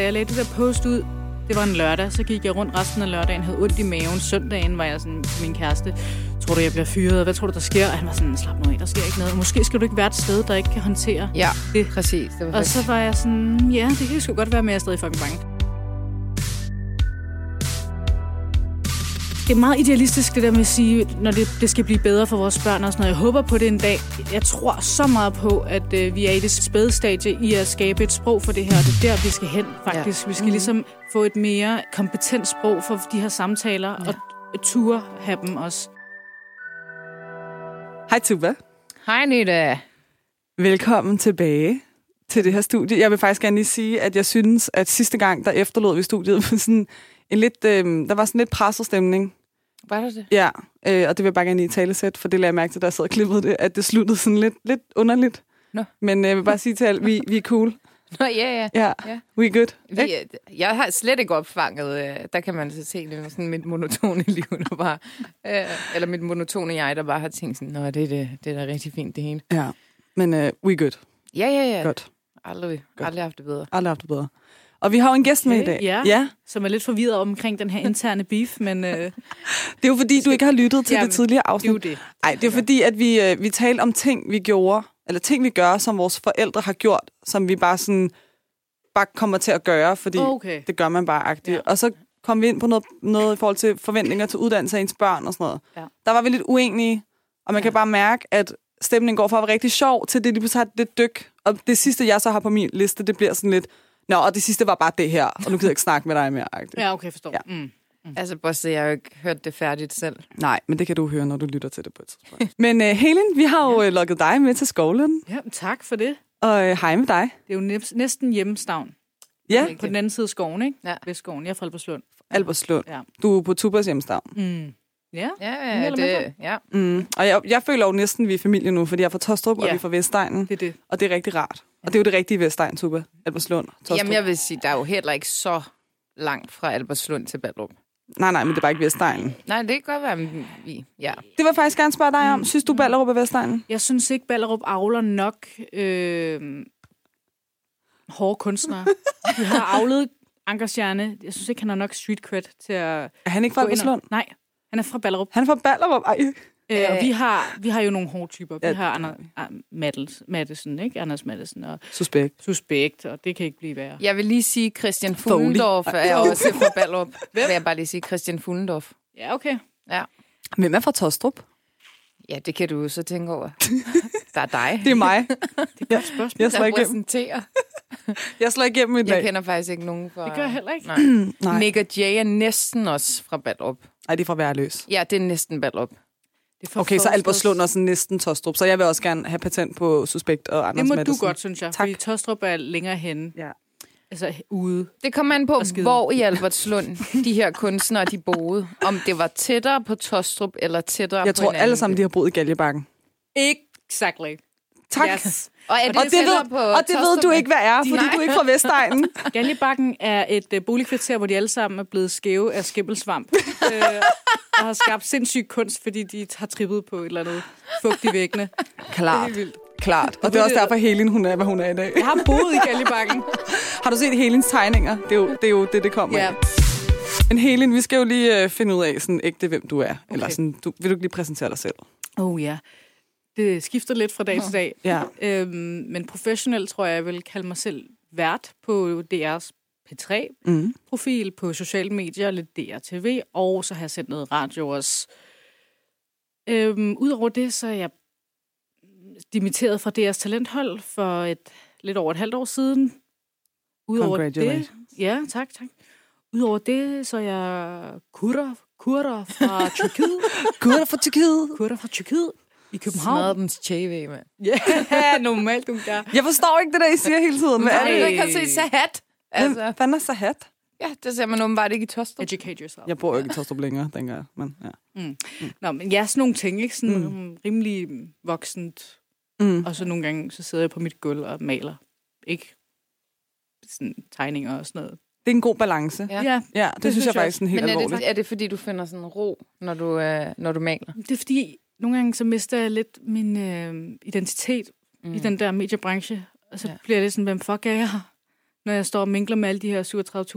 Da jeg lagde det der post ud, det var en lørdag, så gik jeg rundt resten af lørdagen, havde ondt i maven. Søndagen var jeg sådan til min kæreste, tror du, jeg bliver fyret? Hvad tror du, der sker? Og han var sådan, slap nu af, der sker ikke noget. Måske skal du ikke være et sted, der ikke kan håndtere Ja, det. præcis. Det var Og så var jeg sådan, ja, det kan sgu godt være, men jeg er stadig fucking bange. Det er meget idealistisk, det der med at sige, når det, det skal blive bedre for vores børn og sådan noget. Jeg håber på det en dag. Jeg tror så meget på, at øh, vi er i det spæde stadie i at skabe et sprog for det her. Og det er der, vi skal hen, faktisk. Ja. Vi skal Mhm. ligesom få et mere kompetent sprog for de her samtaler, ja. og ture have dem også. Hej Tuba. Hej, Nita. Velkommen tilbage til det her studie. Jeg vil faktisk gerne lige sige, at jeg synes, at sidste gang, der efterlod vi studiet med sådan en lidt, øh, der var sådan lidt presset stemning. Var det det? Ja, øh, og det vil jeg bare gerne lige tale sæt, for det lagde jeg mærke til, da jeg sad og klippede det, at det sluttede sådan lidt, lidt underligt. Nå. Men øh, jeg vil bare sige til alle, vi, vi er cool. Nå, ja, ja. Ja, Ja. we good. Vi, Ikke? jeg har slet ikke opfanget, øh, der kan man så se lidt sådan mit monotone liv, der bare, øh, eller mit monotone jeg, der bare har tænkt sådan, nå, det er, det, det er da rigtig fint det hele. Ja, men øh, we good. Ja, ja, ja. Godt. Aldrig, Godt. aldrig haft det bedre. Aldrig haft det bedre. Og vi har jo en gæst med i Okay, dag. ja. ja. Som er lidt forvirret omkring den her interne beef, men øh, Det er jo fordi, du ikke har lyttet til Jamen, det tidligere det er afsnit. jo det. Nej, det er fordi, at vi, øh, vi talte om ting, vi gjorde, eller ting, vi gør, som vores forældre har gjort, som vi bare sådan bare kommer til at gøre, fordi Okay. det gør man bare agtigt. Ja. Og så kom vi ind på noget, noget i forhold til forventninger til uddannelse af ens børn og sådan noget. Ja. Der var vi lidt uenige, og man Ja. kan bare mærke, at stemningen går fra at være rigtig sjov, til det lige pludselig har et lidt dyk. Og det sidste, jeg så har på min liste, det bliver sådan lidt, Nå, og det sidste var bare det her, og nu gider jeg ikke snakke med dig mere. Agtigt. Ja, okay, forstår. Ja. Ja. Mm. Altså, Bosse, jeg har jo ikke hørt det færdigt selv. Nej, men det kan du høre, når du lytter til det på et tidspunkt. men uh, Helen, vi har jo ja. lukket dig med til skolen, Ja, tak for det. og uh, hej med dig. Det er jo næ- næsten hjemmestavn. Ja, På den anden side af skoven, ikke? Ja. Vestskoven. Jeg er fra Albertslund. Albertslund. Ja. Du er på Tubas hjemstavn. Mm. Ja. Ja, ja, det, ja. Mm. Og jeg, jeg føler jo næsten, at vi er familie nu, fordi jeg er fra Tostrup, ja. og vi er fra Vestegnen. Det er det. Og det er rigtig rart. Og det er jo det rigtige Vestegn, Tuba. Albertslund, Tostrup. Jamen, jeg vil sige, der er jo heller ikke så langt fra Albertslund til Ballerup. Nej, nej, men det er bare ikke Vestegnen. Nej, det kan godt være, men vi... Ja. Det jeg faktisk gerne spørge dig om. Synes du, Ballerup er Vestegnen? Jeg synes ikke, Ballerup avler nok øh, hårde kunstnere. De har avlet Ankerstjerne. Jeg synes ikke, han har nok street cred til at Er han ikke fra Albertslund? Nej, han er fra Ballerup. Han er fra Ballerup. Ej. Øh, og Øh. vi har, vi har jo nogle hårde typer. Vi Ja, har Anders Mattels, Mattesen, ikke? Anders Mattesen og Suspekt. Suspekt, og det kan ikke blive værre. Jeg vil lige sige, Christian. Fuglendorf er også fra Ballerup. Hvem? Vil jeg bare lige sige, Christian Fuglendorf. Ja, okay. Ja. Hvem er fra Tostrup? Ja, det kan du jo så tænke over. Der er dig, Det er mig. Godt spørgsmål. Jeg slår der igennem, repræsenterer. jeg slår igennem i Jeg dag. kender faktisk ikke nogen fra... Det gør jeg heller ikke. Nej. Nej. Nick og Jay er næsten også fra Ballerup. Ej, det er fra Værløs. Ja, det er næsten Ballerup. Det er for Okay, så. Albertslund er sådan næsten Tostrup, så jeg vil også gerne have patent på Suspekt og Anders Det må Mattesen. du godt, synes jeg. Tak. Fordi Tostrup er længere henne. Ja. Altså ude. Det kommer an på, Og hvor i Albertslund de her kunstnere de boede. Om det var tættere på Tostrup eller tættere Jeg på tror en alle sammen, de har boet i Galjebakken. Exactly. Tak. Yes. Og, er Og det, ved, på og det ved du ikke, hvad er, fordi Nej. du er ikke fra Vestegnen. Galjebakken er et uh, boligkvarter, hvor de alle sammen er blevet skæve af skimmelsvamp. øh, og har skabt sindssyg kunst, fordi de har trippet på et eller andet fugt i væggene. Det er Klart, vildt. klart. Og det er også derfor, Helin hun er, hvad hun er i dag. Jeg har boet i Galjebakken. Har du set Helins tegninger? Det er jo det, er jo det, det kommer ja. af. Men Helin, vi skal jo lige øh, finde ud af sådan ægte, hvem du er. Okay. Eller sådan, du, vil du ikke lige præsentere dig selv? Oh ja. Det skifter lidt fra dag til dag. Ja. Øhm, men professionelt tror jeg, jeg vil kalde mig selv vært på DR's P3-profil, Mm. på sociale medier, lidt DR-TV, og så har jeg sendt noget radio også. Øhm, Udover det, så er jeg dimitteret fra DR's talenthold for et lidt over et halvt år siden. Udover det, ja, tak, tak. Udover det, så er jeg kurder, kurder fra Tyrkiet. Gud, for Tyrkiet. kurder fra Tyrkiet i København. Smadrens tv, mand. Ja, normalt du der. Jeg forstår ikke det der, I siger hele tiden. Hvad er Nej, det? har set Sahat. Altså. Altså, Fanden er Sahat? ja, det ser man åbenbart ikke i Tostrup. Educate yourself. Jeg bor jo ikke i Tostrup længere, dengang jeg. Men, ja. Nå, men ja, sådan nogle ting, ikke? Sådan Mm. mm. rimelig voksent. Mm. Og så nogle gange, så sidder jeg på mit gulv og maler. Ikke sådan tegninger og sådan noget. Det er en god balance. Ja. Ja, det, det synes jeg faktisk er helt Men er alvorligt. det, er det, fordi du finder sådan ro, når du, øh, når du maler? Det er fordi, nogle gange så mister jeg lidt min øh, identitet mm. i den der mediebranche. Og så Ja. bliver det sådan, hvem fuck er jeg? når jeg står og minkler med alle de her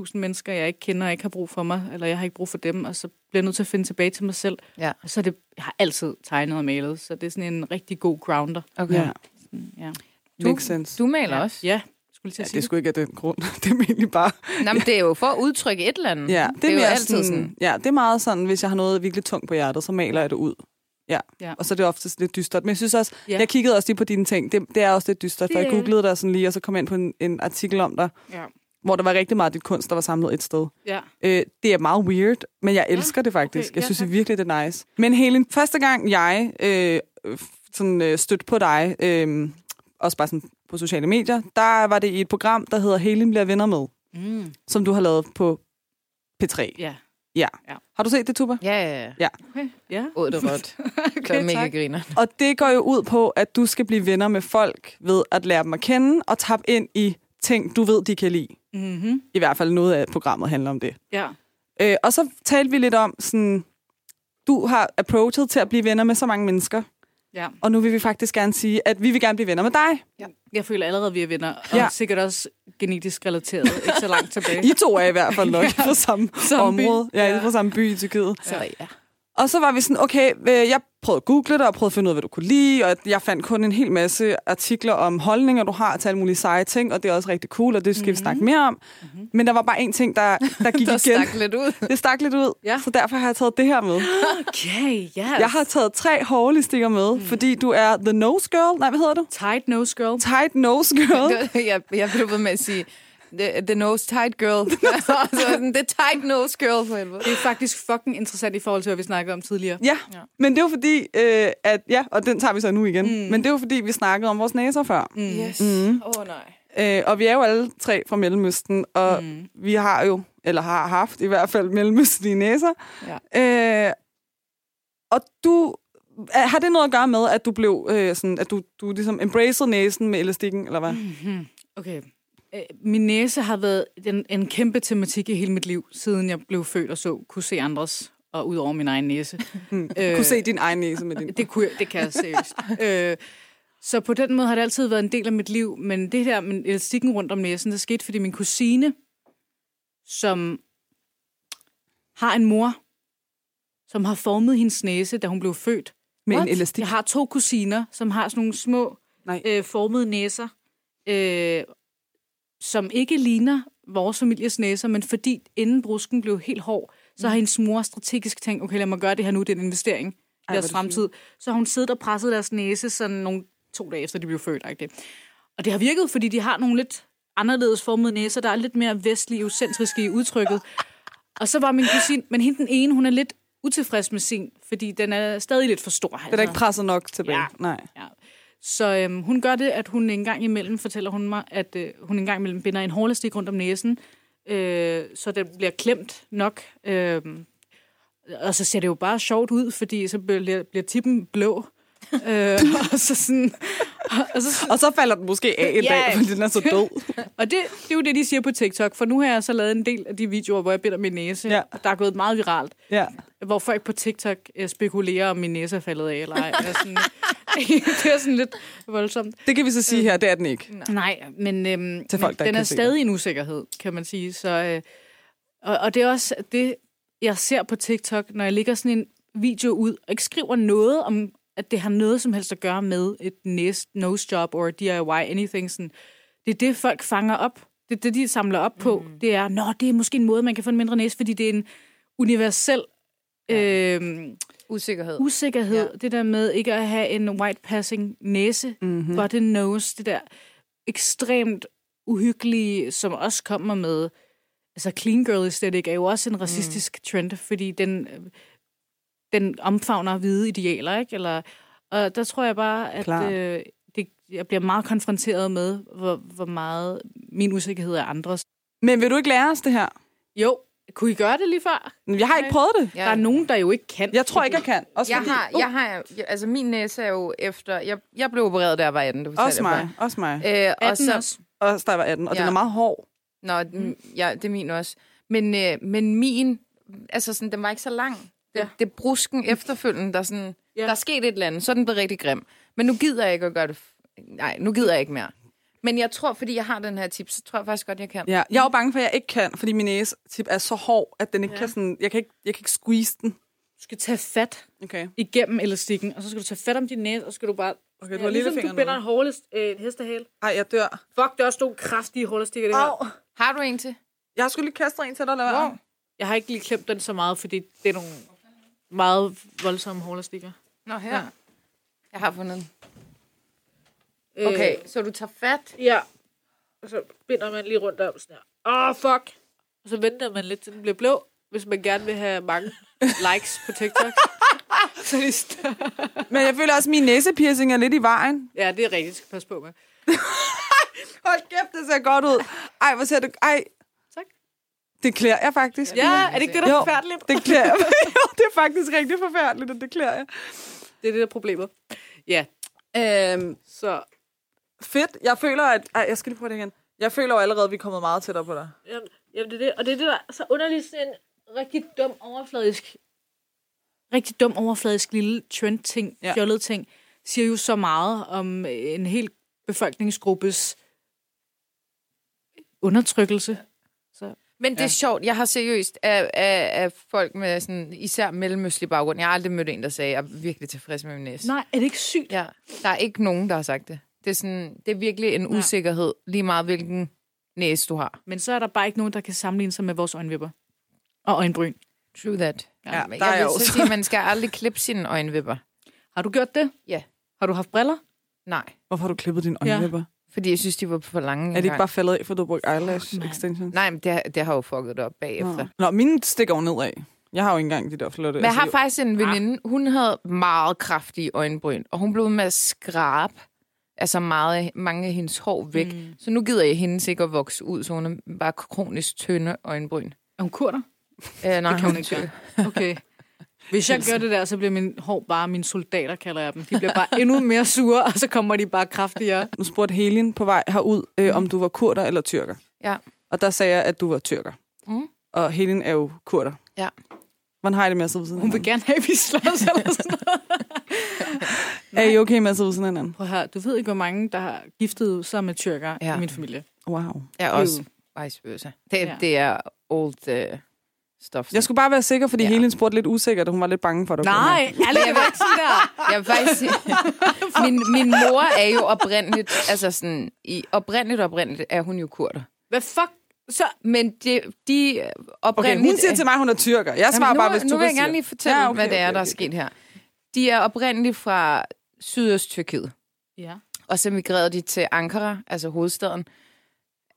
37.000 mennesker, jeg ikke kender og ikke har brug for mig, eller jeg har ikke brug for dem, og så bliver jeg nødt til at finde tilbage til mig selv. Ja. Og så er det, jeg har altid tegnet og malet, så det er sådan en rigtig god grounder. Okay. Ja, Sådan, Ja, Du- makes sense. Du maler ja. også? Ja, skulle til Ja, at det sige er det. sgu ikke af den grund. det er egentlig bare... Nå, men det er jo for at udtrykke et eller andet. Ja, det, det er jo altid sådan. sådan, Ja, det er meget sådan, hvis jeg har noget virkelig tungt på hjertet, så maler jeg det ud. Ja. Ja. Og så er det oftest lidt dystert. Men jeg synes også, Ja. ja. jeg kiggede også lige på dine ting. Det, det er også lidt dystert, for Det jeg googlede dig sådan lige, og så kom jeg ind på en, en artikel om dig, Ja. hvor der var rigtig meget af dit kunst, der var samlet et sted. ja. Øh, det er meget weird, men jeg elsker det faktisk. okay. Jeg Ja, synes tak. virkelig, det er nice. Men Helen, første gang jeg øh, sådan, øh, stødte på dig, øh, også bare sådan på sociale medier, der var det i et program, der hedder Helen bliver venner med, Mm. som du har lavet på P3. Ja. Ja. Ja. Har du set det, Tuba? Ja, ja, ja. Okay. Ja. Åd det råt. det Okay, er mega tak. griner. Og det går jo ud på, at du skal blive venner med folk ved at lære dem at kende og tappe ind i ting, du ved, de kan lide. Mm-hmm. I hvert fald noget af programmet handler om det. Ja. Øh, og så talte vi lidt om, sådan, du har approachet til at blive venner med så mange mennesker, ja. og nu vil vi faktisk gerne sige, at vi vil gerne blive venner med dig. Jeg føler allerede, at vi er venner, og Ja. ja. sikkert også genetisk relateret, ikke så langt tilbage. I to er i hvert fald nok fra samme Samme by. område. Ja, I er Ja. fra samme by i Tyrkiet. Så ja. Og så var vi sådan, okay, øh, jeg prøvede at google det, og prøvede at finde ud af, hvad du kunne lide, og jeg fandt kun en hel masse artikler om holdninger, du har til alle mulige seje ting, og det er også rigtig cool, og det skal mm-hmm. vi snakke mere om. Mm-hmm. Men der var bare en ting, der, der gik Der igen. stak lidt ud. Det stak lidt ud, Ja. så derfor har jeg taget det her med. Okay, yes. Jeg har taget tre hårlistikker med, mm. fordi du er the nose girl. Nej, hvad hedder du? Tight nose girl. Tight nose girl. jeg, jeg blev ved med at sige, the, the nose tight girl. så var jeg sådan, the tight nose girl for helvede. Det er faktisk fucking interessant i forhold til, hvad vi snakkede om tidligere. Ja, Ja. men det er jo fordi, øh, at, ja, og den tager vi så nu igen, mm. men det er jo fordi, vi snakkede om vores næser før. Mm. Yes. Åh mm. oh, nej. Øh, og vi er jo alle tre fra Mellemøsten, og mm. vi har jo, eller har haft i hvert fald mellemøstlige næser. Ja. Øh, og du, har det noget at gøre med, at du blev øh, sådan, at du, du ligesom embraced næsen med elastikken, eller hvad? Mm. Okay. Øh, Min næse har været en, en kæmpe tematik i hele mit liv, siden jeg blev født og så kunne se andres, og ud over min egen næse. Mm. Øh, kunne se din egen næse med din. Det, kunne jeg, det kan jeg seriøst. øh, så på den måde har det altid været en del af mit liv, men det der med elastikken rundt om næsen, det skete, fordi min kusine, som har en mor, som har formet hendes næse, da hun blev født. Med What? en elastik. Jeg har to kusiner, som har sådan nogle små Nej. øh, formede næser, øh, som ikke ligner vores families næser, men fordi inden brusken blev helt hård, så har hendes mor strategisk tænkt, okay, lad mig gøre det her nu, det er en investering i deres er fremtid. Så har hun siddet og presset deres næse sådan nogle to dage efter, de blev født. Ikke? Og det har virket, fordi de har nogle lidt anderledes formede næser, der er lidt mere vestlige, eucentriske i udtrykket. Og så var min kusine, men hende den ene, hun er lidt utilfreds med sin, fordi den er stadig lidt for stor. Det er ikke presset nok tilbage. Ja. Nej. Ja. Så øhm, hun gør det, at hun en gang imellem, fortæller hun mig, at øh, hun en gang imellem binder en hårlastik rundt om næsen, øh, så den bliver klemt nok. Øh, og så ser det jo bare sjovt ud, fordi så bliver, bliver tippen blå. øh, og så sådan... Og, så, Og så falder den måske af en Ja. dag, fordi den er så død. og det, det er jo det, de siger på TikTok, for nu har jeg så lavet en del af de videoer, hvor jeg binder min næse, Ja. der er gået meget viralt Ja. hvor folk på TikTok øh, spekulerer, om min næse er faldet af eller ej. Det er sådan, det er sådan lidt voldsomt. Det kan vi så sige her, det er den ikke. Nej, men, øhm, Til folk, men den er stadig en usikkerhed, kan man sige. Så, øh, og, og det er også det, jeg ser på TikTok, når jeg lægger sådan en video ud, og ikke skriver noget om, at det har noget som helst at gøre med et næse, nose job or DIY, anything. Sådan. Det er det, folk fanger op. Det er det, de samler op på. Mm. Det er, nå, det er måske en måde, man kan få en mindre næse, fordi det er en universel øh, Usikkerhed. usikkerhed. Ja. Det der med ikke at have en white passing næse, mm-hmm. button nose, det der ekstremt uhyggelige, som også kommer med, altså clean girl aesthetic er jo også en racistisk mm. trend, fordi den, den omfavner hvide idealer, ikke? Eller, og der tror jeg bare, at Klart. øh, det, jeg bliver meget konfronteret med, hvor, hvor meget min usikkerhed er andres. Men vil du ikke lære os det her? Jo, kunne I gøre det lige før? Jeg har ikke prøvet det. Ja. Der er nogen, der jo ikke kan. Jeg tror ikke, jeg kan. Også Jeg fordi, har, jeg har, altså min næse er jo efter, jeg, jeg blev opereret, da jeg var 18. Det fortalte også mig. Også mig. før. Øh, og 18 så, også. Også da jeg var 18, og Ja. den er meget hård. Nå, mm. ja, det er min også. Men, øh, men min, altså sådan, den var ikke så lang. Det, Ja. det er brusken efterfølgende, der sådan, Ja. der er sket et eller andet, så er den blevet rigtig grim. Men nu gider jeg ikke at gøre det, nej, nu gider jeg ikke mere. Men jeg tror, fordi jeg har den her tip, så tror jeg faktisk godt, jeg kan. Ja, jeg er jo bange for, at jeg ikke kan, fordi min næsetip er så hård, at den ikke Ja. ja. kan sådan... Jeg kan ikke, jeg kan ikke squeeze den. Du skal tage fat Okay. igennem elastikken, og så skal du tage fat om din næse, og så skal du bare... Okay, du Ja, har ligesom lillefingeren du binder en, hårlest, øh, en hestehale. Ej, jeg dør. Fuck, der er også nogle kraftige hårlestikker, det her. Au. Har du en til? Jeg skulle lige kaste en til dig, eller hvad? Wow. Jeg har ikke lige klemt den så meget, fordi det er nogle meget voldsomme hårlestikker. Nå, her. Ja. Jeg har fundet den. Øh, Okay, så du tager fat. Ja. Og så binder man lige rundt om sådan her. Åh, oh, fuck. Og så venter man lidt, til den bliver blå, hvis man gerne vil have mange likes på TikTok. Men jeg føler også, at min næsepiercing er lidt i vejen. Ja, det er rigtigt, du skal passe på med. Hold kæft, det ser godt ud. Ej, hvor ser det... Ej. Det klæder jeg faktisk. Ja, er det ikke det, der er Jo. forfærdeligt? Det klæder jeg. jo, det er faktisk rigtig forfærdeligt, og det klæder jeg. Det er det, der er problemet. Ja, Øhm, så fedt. Jeg føler, at... Ej, jeg skal lige prøve det igen. Jeg føler jo allerede, at vi er kommet meget tættere på dig. Jamen, jamen, det er det. Og det er det, der er så underligt sådan en rigtig dum overfladisk, rigtig dum overfladisk lille trend-ting, Ja. ja. fjollet ting, siger jo så meget om øh, en hel befolkningsgruppes undertrykkelse. Så, Men det er Ja. sjovt. Jeg har seriøst af, af, af folk med sådan, især mellemøstlig baggrund. Jeg har aldrig mødt en, der sagde, at jeg er virkelig tilfreds med min næse. nej, er det ikke sygt? Ja, der er ikke nogen, der har sagt det. Det er, sådan, det er virkelig en Ja. usikkerhed, lige meget hvilken næse du har. Men så er der bare ikke nogen, der kan sammenligne sig med vores øjenvipper. Og øjenbryn. True that. Ja, Men der er jeg jeg vil så også. sige, at man skal aldrig klippe sine øjenvipper. Har du gjort det? Ja. Har du haft briller? Nej, Hvorfor har du klippet dine Ja. øjenvipper? Fordi jeg synes, de var for lange Er de ikke bare faldet af, for du har brugt eyelash Nej. extensions? Nej, men det, har- det har jo fucket op bagefter. Nå. Nå, mine stikker jo nedad. Jeg har jo ikke engang de der flotte... Men jeg har faktisk en veninde, hun havde meget kraftige øjenbryn, og hun blev med at skrabe altså meget, mange af hendes hår væk. Mm. Så nu gider jeg hende ikke at vokse ud, så hun er bare kronisk tynde øjenbryn. Er hun kurder? Øh, nej, Det kan hun ikke gøre. Okay. Hvis jeg gør det der, så bliver min hår bare mine soldater, kalder jeg dem. De bliver bare endnu mere sure, og så kommer de bare kraftigere. Nu spurgte Helin på vej herud, øh, om du var kurder eller tyrker. Ja. Og der sagde jeg, at du var tyrker. Mm. Og Helin er jo kurder. Ja. Hvordan har I det med at sidde ved siden Hun vil gerne have, at vi slås eller sådan noget. Er I okay med at sidde ved siden af hinanden? Prøv her, du ved ikke, hvor mange, der har giftet sig med tyrker Ja. i min familie. Wow. Er også vice versa. Det, Ja. ja. det er old uh, stuff. Jeg skulle bare være sikker, fordi Ja. Helin spurgte lidt usikkert, og hun var lidt bange for dig. Nej, alle jeg vil ikke sige der. Jeg vil faktisk sige, min, min mor er jo oprindeligt, altså sådan, i oprindeligt oprindeligt er hun jo kurder. Hvad fuck? Så, Men de, de Okay, oprindeligt... hun siger til mig, at hun er tyrker. Jeg svarer Jamen, nu, bare, hvis nu du vil jeg gerne lige fortælle, Ja, okay, okay, hvad det er, okay, der er okay. sket her. De er oprindeligt fra Sydøst-Tyrkiet, ja. og så migrerede de til Ankara, altså hovedstaden,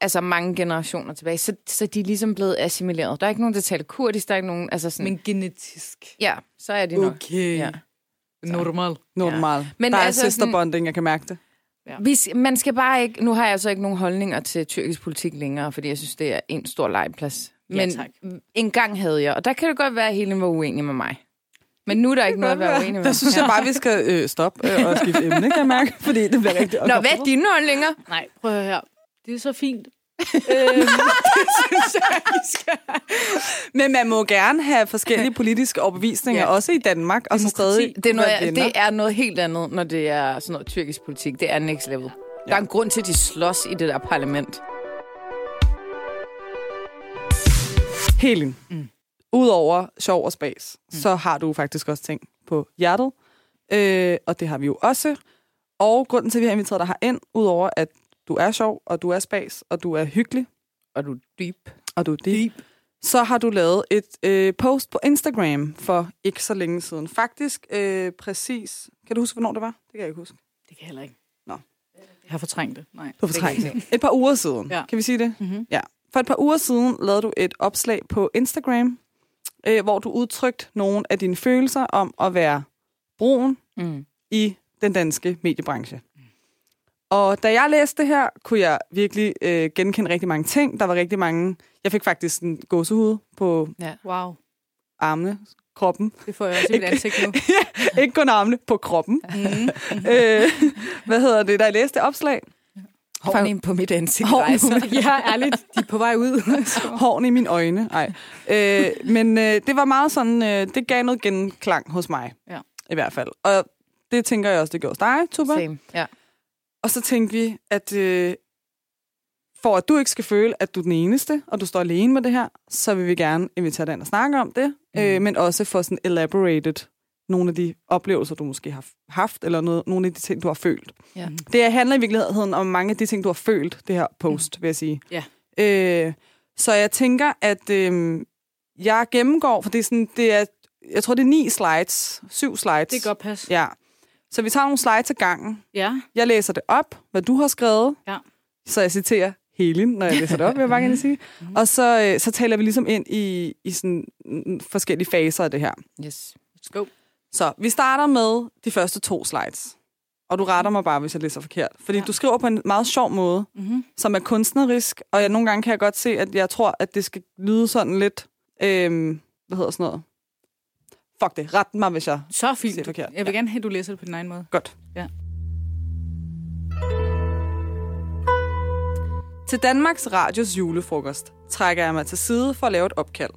altså mange generationer tilbage. Så, så de er ligesom blevet assimileret. Der er ikke nogen, der taler kurdisk, der er ikke nogen... Altså sådan, Men genetisk. ja, så er de nok. Okay. Ja. Normal. Normal. Ja. Men der er altså sisterbonding, jeg kan mærke det. Vi, s- man skal bare ikke... Nu har jeg altså ikke nogen holdninger til tyrkisk politik længere, fordi jeg synes, det er en stor legeplads. Ja, Men tak. en gang havde jeg, og der kan det godt være, at Helen var uenig med mig. Men nu er der ikke noget at være uenig med. Der synes jeg bare, vi skal øh, stoppe øh, og skifte emne, kan jeg mærke. Fordi det bliver rigtig Nå, hvad er dine holdninger? Nej, prøv at høre her. Det er så fint. øhm, det synes jeg, I skal. Men man må gerne have forskellige politiske overbevisninger, Ja. ja. også i Danmark, og så stadig Det er, noget, det er noget helt andet, når det er sådan noget tyrkisk politik. Det er next level. Der er en grund til, at de slås i det der parlament. Helin, mm. udover sjov og spas, mm. så har du faktisk også ting på hjertet. Øh, og det har vi jo også. Og grunden til, at vi har inviteret dig herind, udover at du er sjov, og du er spas, og du er hyggelig, Og du er dyb. og du er deep, så har du lavet et øh, post på Instagram for ikke så længe siden. Faktisk øh, præcis... Kan du huske, hvornår det var? Det kan jeg ikke huske. Det kan jeg heller ikke. Nå. Jeg har fortrængt det. Nej. Du Det kan jeg fortrængt. Et par uger siden. Ja. Kan vi sige det? Mm-hmm. Ja. For et par uger siden lavede du et opslag på Instagram, øh, hvor du udtrykte nogle af dine følelser om at være brun Mm. i den danske mediebranche. Og da jeg læste det her, kunne jeg virkelig øh, genkende rigtig mange ting. Der var rigtig mange... Jeg fik faktisk en gåsehud på Wow. armene, kroppen. Det får jeg også i mit ansigt nu. Ikke kun armene, på kroppen. Mm. øh, hvad hedder det, da jeg læste opslag? Hården på mit ansigt Hården på rejser. ja, ærligt. De er på vej ud. Hårene i mine øjne. Nej. Øh, men øh, det var meget sådan, øh, det gav noget genklang hos mig. Ja. I hvert fald. Og det tænker jeg også, det gjorde hos dig, Tuba. Same. Ja. Og så tænkte vi, at øh, for at du ikke skal føle, at du er den eneste, og du står alene med det her, så vil vi gerne invitere dig ind og snakke om det, mm. øh, men også få sådan elaborated nogle af de oplevelser, du måske har haft, eller noget, nogle af de ting, du har følt. Ja. Det handler i virkeligheden om mange af de ting, du har følt, det her post, mm. vil jeg sige. Ja. Øh, så jeg tænker, at øh, jeg gennemgår, for det er sådan, det er, jeg tror, det er ni slides, syv slides. Det kan godt passe. Ja. Så vi tager nogle slides ad gangen. Ja. Jeg læser det op, hvad du har skrevet. Ja. Så jeg citerer Helin, når jeg læser det op, vil jeg bare gerne sige. Mhm. Og så, øh, så taler vi ligesom ind i, i sådan mm, forskellige faser af det her. Yes. Let's go. Så vi starter med de første to slides. Og du retter mig bare, hvis jeg læser forkert. Fordi. Ja. du skriver på en meget sjov måde, Mm-hmm. som er kunstnerisk. Og jeg, nogle gange kan jeg godt se, at jeg tror, at det skal lyde sådan lidt... Øhm, hvad hedder sådan noget? Fuck det, ret mig, hvis jeg... Så Siger fint. forkert. Jeg vil gerne have, at du læser det på din egen måde. Godt. Ja. Til Danmarks Radios julefrokost trækker jeg mig til side for at lave et opkald.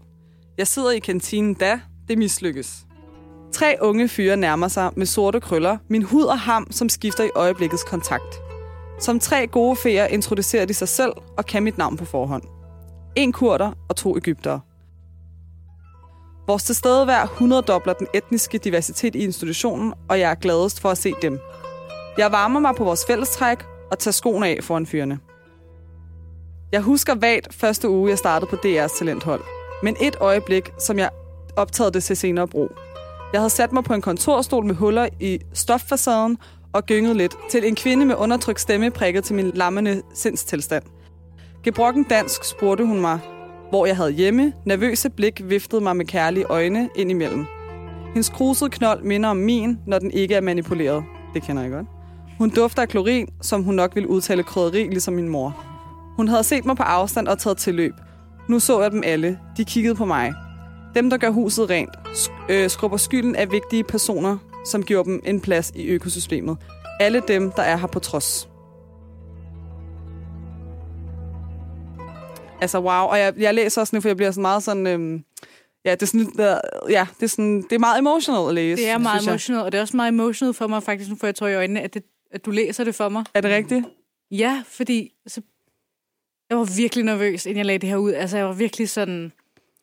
Jeg sidder i kantinen da, det mislykkes. Tre unge fyre nærmer sig med sorte krøller, min hud og ham, som skifter i øjeblikkets kontakt. Som tre gode feer introducerer de sig selv og kan mit navn på forhånd. En kurder og to Ægyptere. Vores tilstedevær 100 dobler den etniske diversitet i institutionen, og jeg er gladest for at se dem. Jeg varmer mig på vores fællestræk og tager skoene af foran fyrene. Jeg husker vagt første uge, jeg startede på DR's talenthold. Men et øjeblik, som jeg optagede det til senere brug. Jeg havde sat mig på en kontorstol med huller i stoffacaden og gynget lidt, til en kvinde med undertrykt stemme prikket til min lammende sindstilstand. Gebrokken dansk spurgte hun mig, hvor jeg havde hjemme. Nervøse blik viftede mig med kærlige øjne ind imellem. Hendes krusede knold minder om min, når den ikke er manipuleret. Det kender jeg godt. Hun dufter af klorin, som hun nok ville udtale krydderi, ligesom min mor. Hun havde set mig på afstand og taget til løb. Nu så jeg dem alle. De kiggede på mig. Dem, der gør huset rent, sk- øh, skrubber skylden af vigtige personer, som giver dem en plads i økosystemet. Alle dem, der er her på trods. Altså, wow. Og jeg, jeg læser også nu, for jeg bliver sådan meget sådan... Øhm, ja, det er sådan, ja, det er sådan, det er meget emotional at læse. Det er meget emotional, og det er også meget emotional for mig, faktisk, nu får jeg tår i øjnene, at, det, at du læser det for mig. Er det rigtigt? Ja, fordi så, jeg var virkelig nervøs, inden jeg lagde det her ud. Altså, jeg var virkelig sådan...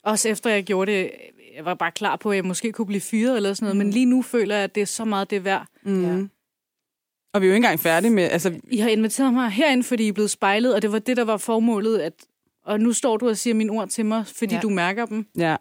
Også efter jeg gjorde det, jeg var bare klar på, at jeg måske kunne blive fyret eller sådan noget. Mm. Men lige nu føler jeg, at det er så meget det er værd. Mm. Ja. Og vi er jo ikke engang færdige med... Altså, I har inviteret mig herind, fordi I er blevet spejlet, og det var det, der var formålet. At, og nu står du og siger mine ord til mig, fordi Ja. ja. du mærker dem. ja.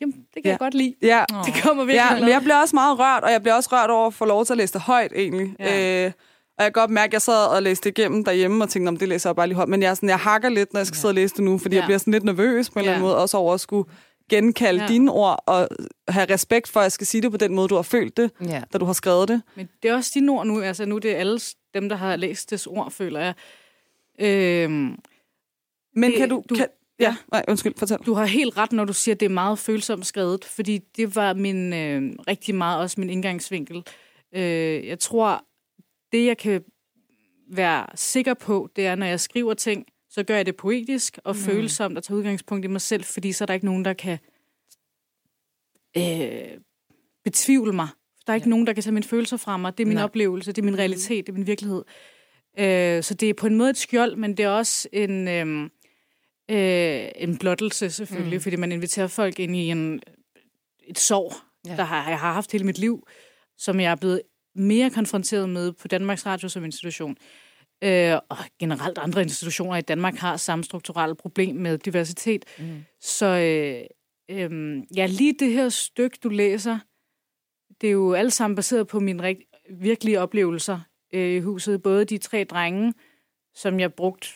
Jamen, det kan Ja. ja. jeg godt lide. Ja, Det kommer virkelig Ja, ja, men jeg bliver også meget rørt, og jeg bliver også rørt over at få lov til at læse det højt, egentlig. Ja. Øh, og jeg kan godt mærke, at jeg sad og læste det igennem derhjemme, og tænkte, om det læser jeg bare lige højt. Men jeg, er sådan, jeg hakker lidt, når jeg skal sidde og læse det nu, fordi ja. jeg Ja. bliver sådan lidt nervøs på en eller anden Ja. måde, også over at skulle genkalde ja. Ja. dine ord, og have respekt for, at jeg skal sige det på den måde, du har følt det, Ja. da du har skrevet det. Men det er også dine ord nu. Altså, nu er det alle dem, der har læst det ord, føler jeg. Øhm, Men Det- kan du... du- kan, ja, nej, undskyld, fortæl. Du har helt ret, når du siger, at det er meget følsomt skrevet, fordi det var min øh, rigtig meget også min indgangsvinkel. Øh, jeg tror, det jeg kan være sikker på, det er, når jeg skriver ting, så gør jeg det poetisk og mm. følsomt og tager udgangspunkt i mig selv, fordi så er der ikke nogen, der kan øh, betvivle mig. Der er ikke Ja. nogen, der kan tage mine følelser fra mig. Det er min Nej. oplevelse, det er min realitet, det er min virkelighed. Øh, så det er på en måde et skjold, men det er også en... Øh, øh, en blottelse selvfølgelig, mm. fordi man inviterer folk ind i en, et sorg, Ja. der har, jeg har haft hele mit liv, som jeg er blevet mere konfronteret med på Danmarks Radio som institution. Øh, og generelt andre institutioner i Danmark har samme strukturelle problem med diversitet. Mm. Så øh, øh, ja, lige det her stykke, du læser, det er jo alle sammen baseret på mine rigt- virkelige oplevelser øh, i huset. Både de tre drenge, som jeg brugte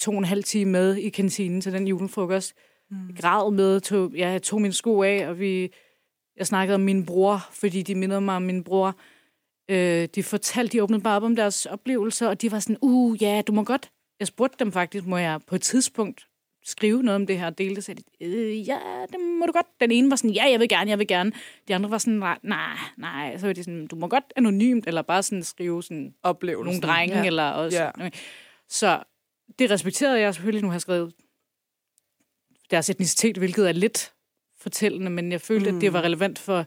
to og en halv time med i kantinen til den julefrokost. Mm. Græd med, tog, jeg tog mine sko af, og vi, jeg snakkede om min bror, fordi de mindede mig om min bror. Øh, de fortalte, de åbnede bare op om deres oplevelser, og de var sådan, uh, ja, du må godt. Jeg spurgte dem faktisk, må jeg på et tidspunkt skrive noget om det her og dele det? Så de, øh, ja, det må du godt. Den ene var sådan, ja, jeg vil gerne, jeg vil gerne. De andre var sådan, nej, nej, nej. Så var de sådan, du må godt anonymt, eller bare sådan skrive sådan, Oplevelsen. nogle drenge, Ja. ja. eller også. Ja. Ja. Så det respekterede jeg selvfølgelig, nu har jeg skrevet deres etnicitet, hvilket er lidt fortællende, men jeg følte, mm. at det var relevant for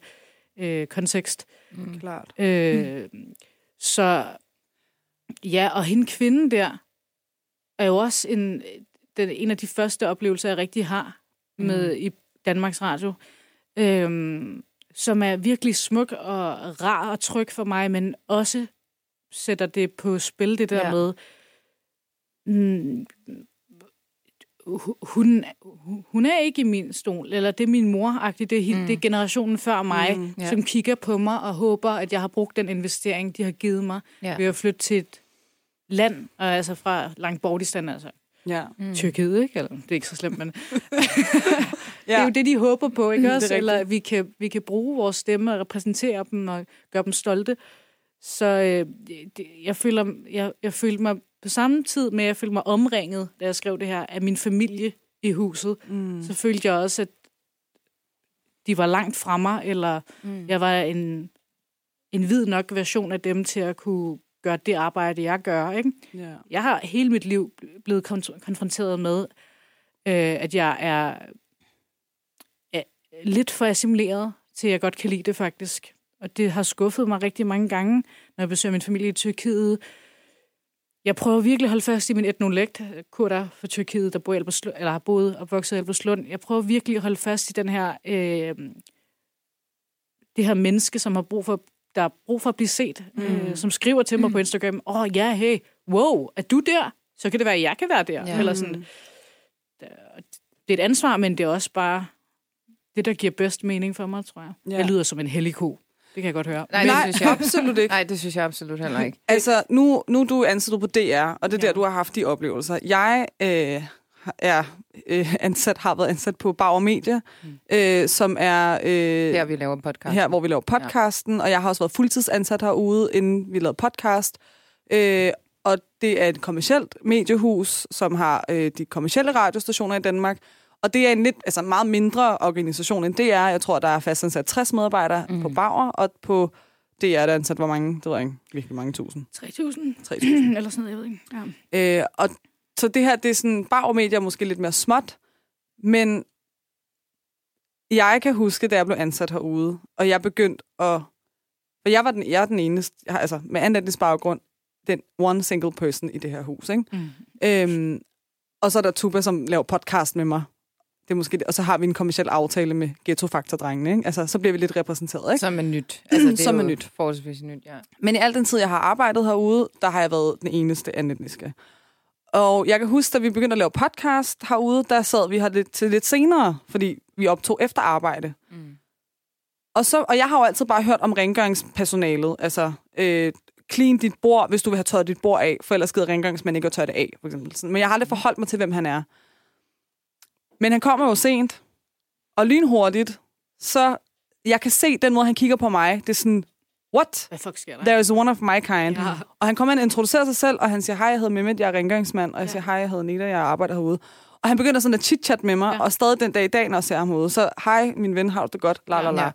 øh, kontekst. Mm. Klart. Øh, Så ja, og hende kvinden der, er jo også en, den, en af de første oplevelser, jeg rigtig har med i Danmarks Radio, øhm, som er virkelig smuk og rar og tryg for mig, men også sætter det på spil, det der Ja. med, mm, hu- hun, hun er ikke i min stol, eller det er min mor det er, mm. det er generationen før mig, mm, ja. som kigger på mig og håber, at jeg har brugt den investering, de har givet mig, ja. ved at flytte til et land, og altså fra langt bort i stand, altså Ja. mm. Tyrkiet, ikke? Eller, det er ikke så slemt, men ja. det er jo det, de håber på, ikke også? Eller at vi kan, vi kan bruge vores stemme og repræsentere dem og gøre dem stolte. Så øh, det, jeg, føler, jeg, jeg følte mig på samme tid med, at jeg følte mig omringet, da jeg skrev det her, af min familie i huset. Mm. Så følte jeg også, at de var langt fra mig, eller mm. jeg var en, en hvid nok version af dem til at kunne gøre det arbejde, jeg gør. Ikke? ja. Jeg har hele mit liv blevet kon- konfronteret med, øh, at jeg er, er lidt for assimileret, til at jeg godt kan lide det faktisk. Og det har skuffet mig rigtig mange gange, når jeg besøger min familie i Tyrkiet. Jeg prøver virkelig at holde fast i min etnolekt, kurder fra Tyrkiet, der bor i Alberslund, eller har boet og vokset i Alberslund. Jeg prøver virkelig at holde fast i den her, øh, det her menneske, som har brug for, der har brug for at blive set, mm. øh, som skriver til mig mm. på Instagram, åh oh, ja, hey, wow, er du der? Så kan det være, at jeg kan være der. Ja. Eller sådan. Det er et ansvar, men det er også bare det, der giver bedst mening for mig, tror jeg. Ja. Ja. Jeg lyder som en hellig ko. Det kan jeg godt høre. Nej, Nej, det synes jeg absolut ikke. Nej, det synes jeg absolut heller ikke. Altså, nu, nu er du ansat på DR, og det er Ja. der, du har haft de oplevelser. Jeg øh, er øh, ansat, har været ansat på Bauer Media, øh, som er øh, Der vi laver podcast. her, hvor vi laver podcasten, ja. og jeg har også været fuldtidsansat herude, inden vi lavede podcast. Øh, og det er et kommercielt mediehus, som har øh, de kommercielle radiostationer i Danmark. Og det er en lidt, altså meget mindre organisation end DR. Jeg tror, der er fastansat 60 medarbejdere mm. på Bauer, og på DR er der ansat hvor mange, det ved jeg ikke, virkelig mange tusind. 3.000 3.000. eller sådan noget, jeg ved ikke. Ja. Øh, og så det her, det er sådan, Bauer Media er måske lidt mere småt, men jeg kan huske, da jeg blev ansat herude, og jeg begyndte at... For jeg var den, jeg er den eneste, jeg har, altså med anden baggrund, den one single person i det her hus, ikke? Mm. Øhm, og så er der Tuba, som laver podcast med mig. Det er måske det. Og så har vi en kommersiel aftale med Ghetto Factor-drengene, ikke? Altså, så bliver vi lidt repræsenteret, ikke? Som er nyt. Altså, det er Som er nyt. Forholdsvis nyt, ja. Men i al den tid, jeg har arbejdet herude, der har jeg været den eneste anetniske. Og jeg kan huske, da vi begyndte at lave podcast herude, der sad vi her lidt, til lidt senere, fordi vi optog efter arbejde. Mm. Og, så, og jeg har jo altid bare hørt om rengøringspersonalet. Altså, øh, clean dit bord, hvis du vil have tørret dit bord af, for ellers gider rengøringsmand ikke at tørre det af, for eksempel. Men jeg har aldrig forholdt mig til, hvem han er. Men han kommer jo sent, og lynhurtigt, så jeg kan se den måde, han kigger på mig. Det er sådan, what? Hvad fuck sker der? There is one of my kind. Ja. Og han kommer ind og introducerer sig selv, og han siger, hej, jeg hedder Mehmet, jeg er rengøringsmand. Og jeg siger, hej, jeg hedder Nita, jeg arbejder herude. Og han begynder sådan at chit-chat med mig, ja. Ja. og stadig den dag i dag, når jeg ser ham ude. Så hej, min ven, har du det godt? La, la, la.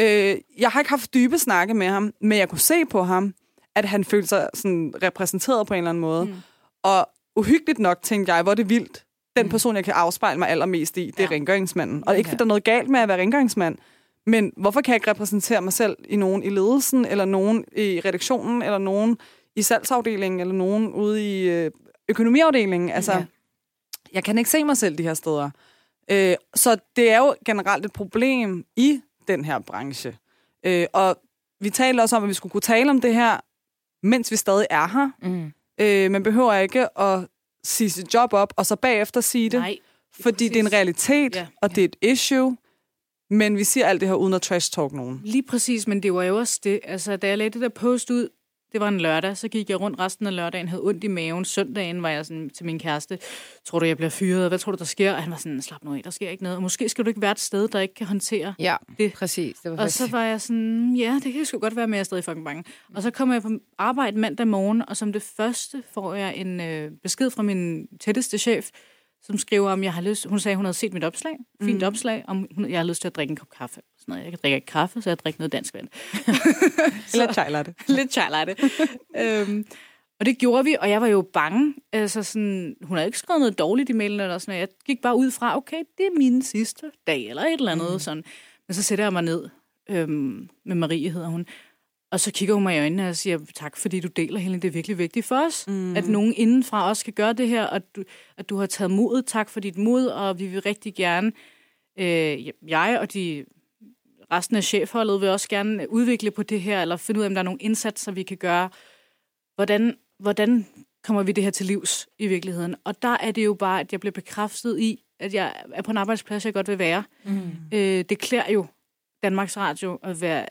Øh, jeg har ikke haft dybe snakke med ham, men jeg kunne se på ham, at han følte sig sådan repræsenteret på en eller anden måde. Mm. Og uhyggeligt nok, tænkte jeg, hvor er det vildt. Den person, jeg kan afspejle mig allermest i, det er Ja. rengøringsmanden. Og ikke, fordi der er noget galt med at være rengøringsmand, men hvorfor kan jeg ikke repræsentere mig selv i nogen i ledelsen, eller nogen i redaktionen, eller nogen i salgsafdelingen, eller nogen ude i øh, økonomiafdelingen? Altså, Ja. jeg kan ikke se mig selv de her steder. Øh, så det er jo generelt et problem i den her branche. Øh, og vi talte også om, at vi skulle kunne tale om det her, mens vi stadig er her. Mm. Øh, man behøver ikke at sige sit job op, og så bagefter sige det, Nej. fordi det er en realitet, Ja. og det er et issue. Men vi siger alt det her uden at trash-talk nogen. Lige præcis, men det var jo også det. Altså, da jeg lagde det der post ud, det var en lørdag, så gik jeg rundt resten af lørdagen, havde ondt i maven. Søndagen var jeg sådan til min kæreste, tror du, jeg bliver fyret? Hvad tror du, der sker? Og han var sådan, slap nu af, der sker ikke noget. Og måske skal du ikke være et sted, der ikke kan håndtere Ja, Det. præcis. Det var Og faktisk... så var jeg sådan, ja, det kan sgu godt være, men jeg er stadig fucking bange. Og så kommer jeg på arbejde mandag morgen, og som det første får jeg en øh, besked fra min tætteste chef, som skriver, om jeg har lyst... Hun sagde, hun havde set mit opslag. Fint mm. opslag, om hun, jeg har lyst til at drikke en kop kaffe. Sådan noget. Jeg kan drikke ikke kaffe, så jeg drikker noget dansk vand. Eller chai latte. Lidt chai latte. øhm, og det gjorde vi, og jeg var jo bange. Altså sådan, hun havde ikke skrevet noget dårligt i mailen eller sådan. Jeg gik bare ud fra, okay, det er min sidste dag, eller et eller andet mm. sådan. Men så sætter jeg mig ned øhm, med Marie, hedder hun. Og så kigger hun mig i øjnene og siger, tak fordi du deler, Helen, det er virkelig vigtigt for os, mm. at nogen indenfra også kan gøre det her, og du, at du har taget mod, tak for dit mod, og vi vil rigtig gerne, øh, jeg og de resten af chefholdet vil også gerne udvikle på det her, eller finde ud af, om der er nogle indsatser, vi kan gøre. Hvordan, hvordan kommer vi det her til livs i virkeligheden? Og der er det jo bare, at jeg bliver bekræftet i, at jeg er på en arbejdsplads, jeg godt vil være. Mm. Øh, det klæder jo Danmarks Radio at være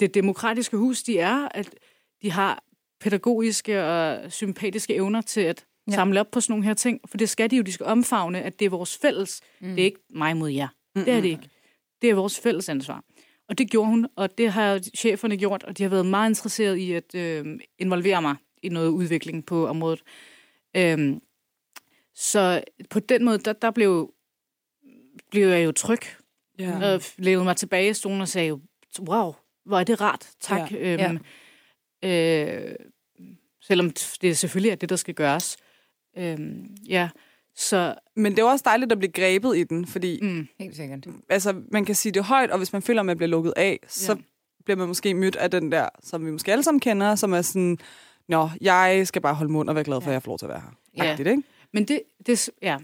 det demokratiske hus, de er, at de har pædagogiske og sympatiske evner til at ja. samle op på sådan nogle her ting. For det skal de jo, de skal omfavne, at det er vores fælles. Mm. Det er ikke mig mod jer. Mm-hmm. Det er det ikke. Det er vores fælles ansvar. Og det gjorde hun, og det har cheferne gjort, og de har været meget interesseret i at øh, involvere mig i noget udvikling på området. Øhm, så på den måde, der, der blev, blev jeg jo tryg. Ja. Og levede mig tilbage i stolen og sagde, wow, hvor er det rart, tak. Ja. Øhm, ja. Øh, selvom det selvfølgelig er det, der skal gøres. Øhm, ja, så... Men det er også dejligt at blive grebet i den, fordi... Mm, helt sikkert. Altså, man kan sige det højt, og hvis man føler, at man bliver lukket af, ja. så bliver man måske mødt af den der, som vi måske alle sammen kender, som er sådan, nå, jeg skal bare holde mund og være glad for, ja. at jeg får lov til at være her. Ja. Agtigt, ikke? Men det, det, ja,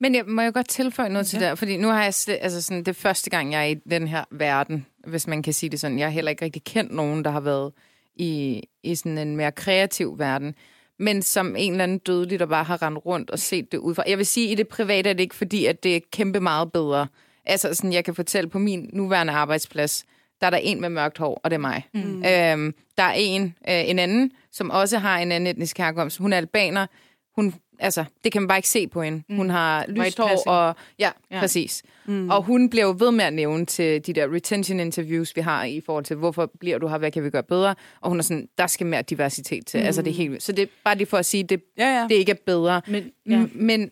men jeg må jo godt tilføje noget til ja. det, fordi nu har jeg slet, altså sådan, det er første gang, jeg er i den her verden, hvis man kan sige det sådan. Jeg har heller ikke rigtig kendt nogen, der har været i, i sådan en mere kreativ verden, men som en eller anden dødelig, der bare har rendt rundt og set det ud fra. Jeg vil sige, at i det private er det ikke fordi, at det er kæmpe meget bedre. Altså sådan, jeg kan fortælle på min nuværende arbejdsplads, der er der en med mørkt hår, og det er mig. Mm. Øhm, der er en, øh, en anden, som også har en anden etnisk herkomst. Hun er albaner. Hun altså, det kan man bare ikke se på hende. Mm. Hun har lyst hår, og ja, ja. præcis. Mm. Og hun bliver jo ved med at nævne til de der retention interviews, vi har i forhold til, hvorfor bliver du her, hvad kan vi gøre bedre? Og hun er sådan, der skal mere diversitet til. Mm. Altså, det er helt Så det er bare lige for at sige, det, ja, ja. det ikke er bedre. Men, ja. men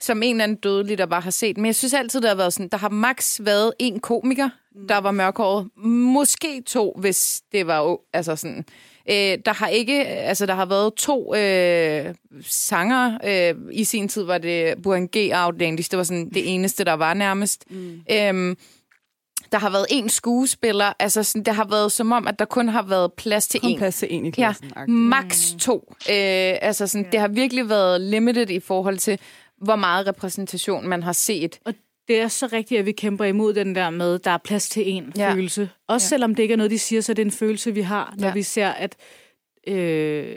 som en eller anden dødelig, der bare har set. Men jeg synes altid, der har været sådan, der har max været en komiker, mm. der var mørkhåret. Måske to, hvis det var altså sådan Øh, der har ikke, altså der har været to øh, sanger. Øh, I sin tid var det Burhan G. Outlandish. Det var sådan det eneste, der var nærmest. Mm. Øh, der har været én skuespiller. Altså, sådan, det har været som om, at der kun har været plads til kun én. plads til én i klassen. Ja, max to. Øh, altså, sådan, ja. det har virkelig været limited i forhold til, hvor meget repræsentation man har set. Og det er så rigtigt, at vi kæmper imod den der med, der er plads til en ja. følelse. Også ja. selvom det ikke er noget, de siger, så er det en følelse, vi har, når ja. vi ser, at... Øh,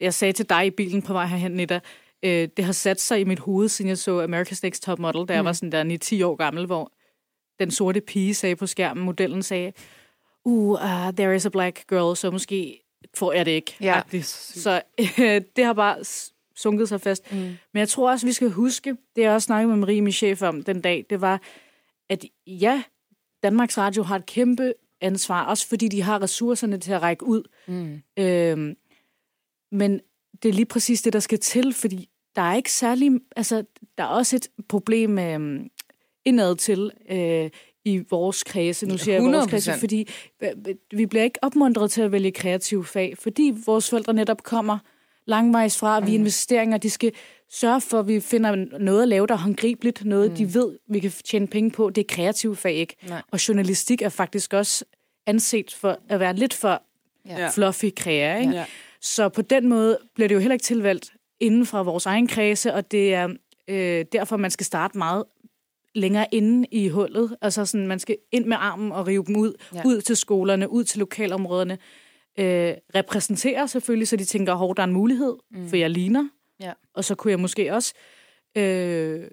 jeg sagde til dig i bilen på vej herhen, Nita, øh, det har sat sig i mit hoved, siden jeg så America's Next Top Model, da mm. jeg var sådan der 9-10 år gammel, hvor den sorte pige sagde på skærmen, modellen sagde, uh, uh, there is a black girl, så måske får jeg det ikke. Ja. Så øh, det har bare sunket sig fast. Mm. Men jeg tror også, vi skal huske, det jeg også snakket med Marie, min chef, om den dag, det var, at ja, Danmarks Radio har et kæmpe ansvar, også fordi de har ressourcerne til at række ud. Mm. Øhm, men det er lige præcis det, der skal til, fordi der er ikke særlig, altså, der er også et problem øh, indad til øh, i vores kredse. Nu siger jeg vores kredse, fordi vi bliver ikke opmuntret til at vælge kreative fag, fordi vores forældre netop kommer langvejs fra. Mm. Vi investeringer, de skal sørge for, at vi finder noget at lave, der er håndgribeligt, noget, mm. de ved, vi kan tjene penge på. Det er kreative fag, ikke? Nej. Og journalistik er faktisk også anset for at være lidt for ja. fluffy kræer, ikke? Ja. Så på den måde bliver det jo heller ikke tilvalgt inden fra vores egen kredse, og det er øh, derfor, man skal starte meget længere inde i hullet. Altså sådan, man skal ind med armen og rive dem ud, ja. ud til skolerne, ud til lokalområderne øh, repræsenterer selvfølgelig, så de tænker, hov, der er en mulighed, mm. for jeg ligner. Ja. Og så kunne jeg måske også... Øh,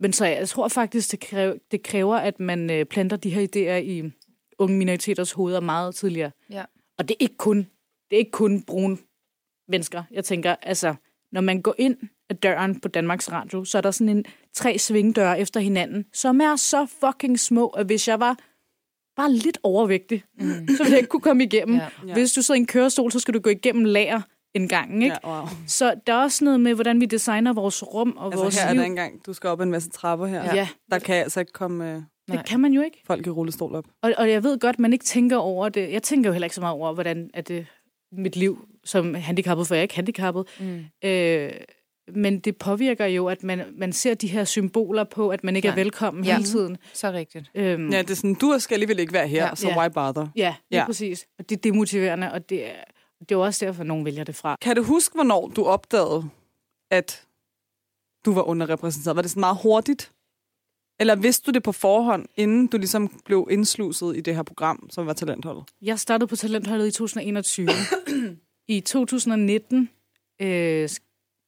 men så jeg tror faktisk, det kræver, det kræver at man øh, planter de her idéer i unge minoriteters hoveder meget tidligere. Ja. Og det er ikke kun, det er ikke kun brune mennesker. Jeg tænker, altså, når man går ind af døren på Danmarks Radio, så er der sådan en tre svingdøre efter hinanden, som er så fucking små, at hvis jeg var bare lidt overvægtig, mm. så vil jeg ikke kunne komme igennem. Ja. Ja. Hvis du sidder i en kørestol, så skal du gå igennem lager en gang, ikke? Ja, wow. Så der er også noget med, hvordan vi designer vores rum og altså, vores her liv. er der engang, du skal op en masse trapper her. Ja. Der kan altså ikke komme... Uh, det kan man jo ikke. Folk i rullestol op. Og, og jeg ved godt, man ikke tænker over det. Jeg tænker jo heller ikke så meget over, hvordan er det mit liv som handicappet, for jeg er ikke handicappet. Mm. Øh, men det påvirker jo, at man, man ser de her symboler på, at man ikke er Ja. velkommen Ja. hele tiden. Så rigtigt. Øhm, Ja, det er sådan, du skal alligevel ikke være her, Ja. så Ja. why bother? ja, lige Ja. præcis. Og det er demotiverende, og det er, det er jo også derfor, nogen vælger det fra. Kan du huske, hvornår du opdagede, at du var underrepræsenteret? Var det sådan meget hurtigt? Eller vidste du det på forhånd, inden du ligesom blev indsluset i det her program, som var Talentholdet? Jeg startede på Talentholdet i 2021. I 2019 øh,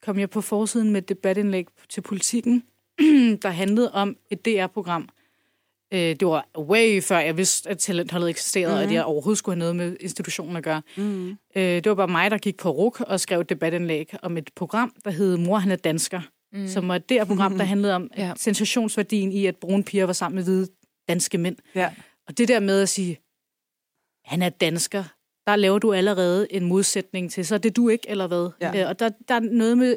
kom jeg på forsiden med et debatindlæg til politikken, der handlede om et DR-program. Øh, det var way før jeg vidste, at Talentholdet eksisterede, mm-hmm. og at jeg overhovedet skulle have noget med institutionen at gøre. Mm. Øh, det var bare mig, der gik på RUK og skrev et debatindlæg om et program, der hed Mor, han er dansker. Mm. Som var et DR-program, der handlede om ja. sensationsværdien i, at brune piger var sammen med hvide danske mænd. Ja. Og det der med at sige, han er dansker, der laver du allerede en modsætning til, så er det du ikke, eller hvad? Ja. Øh, og der, der er noget med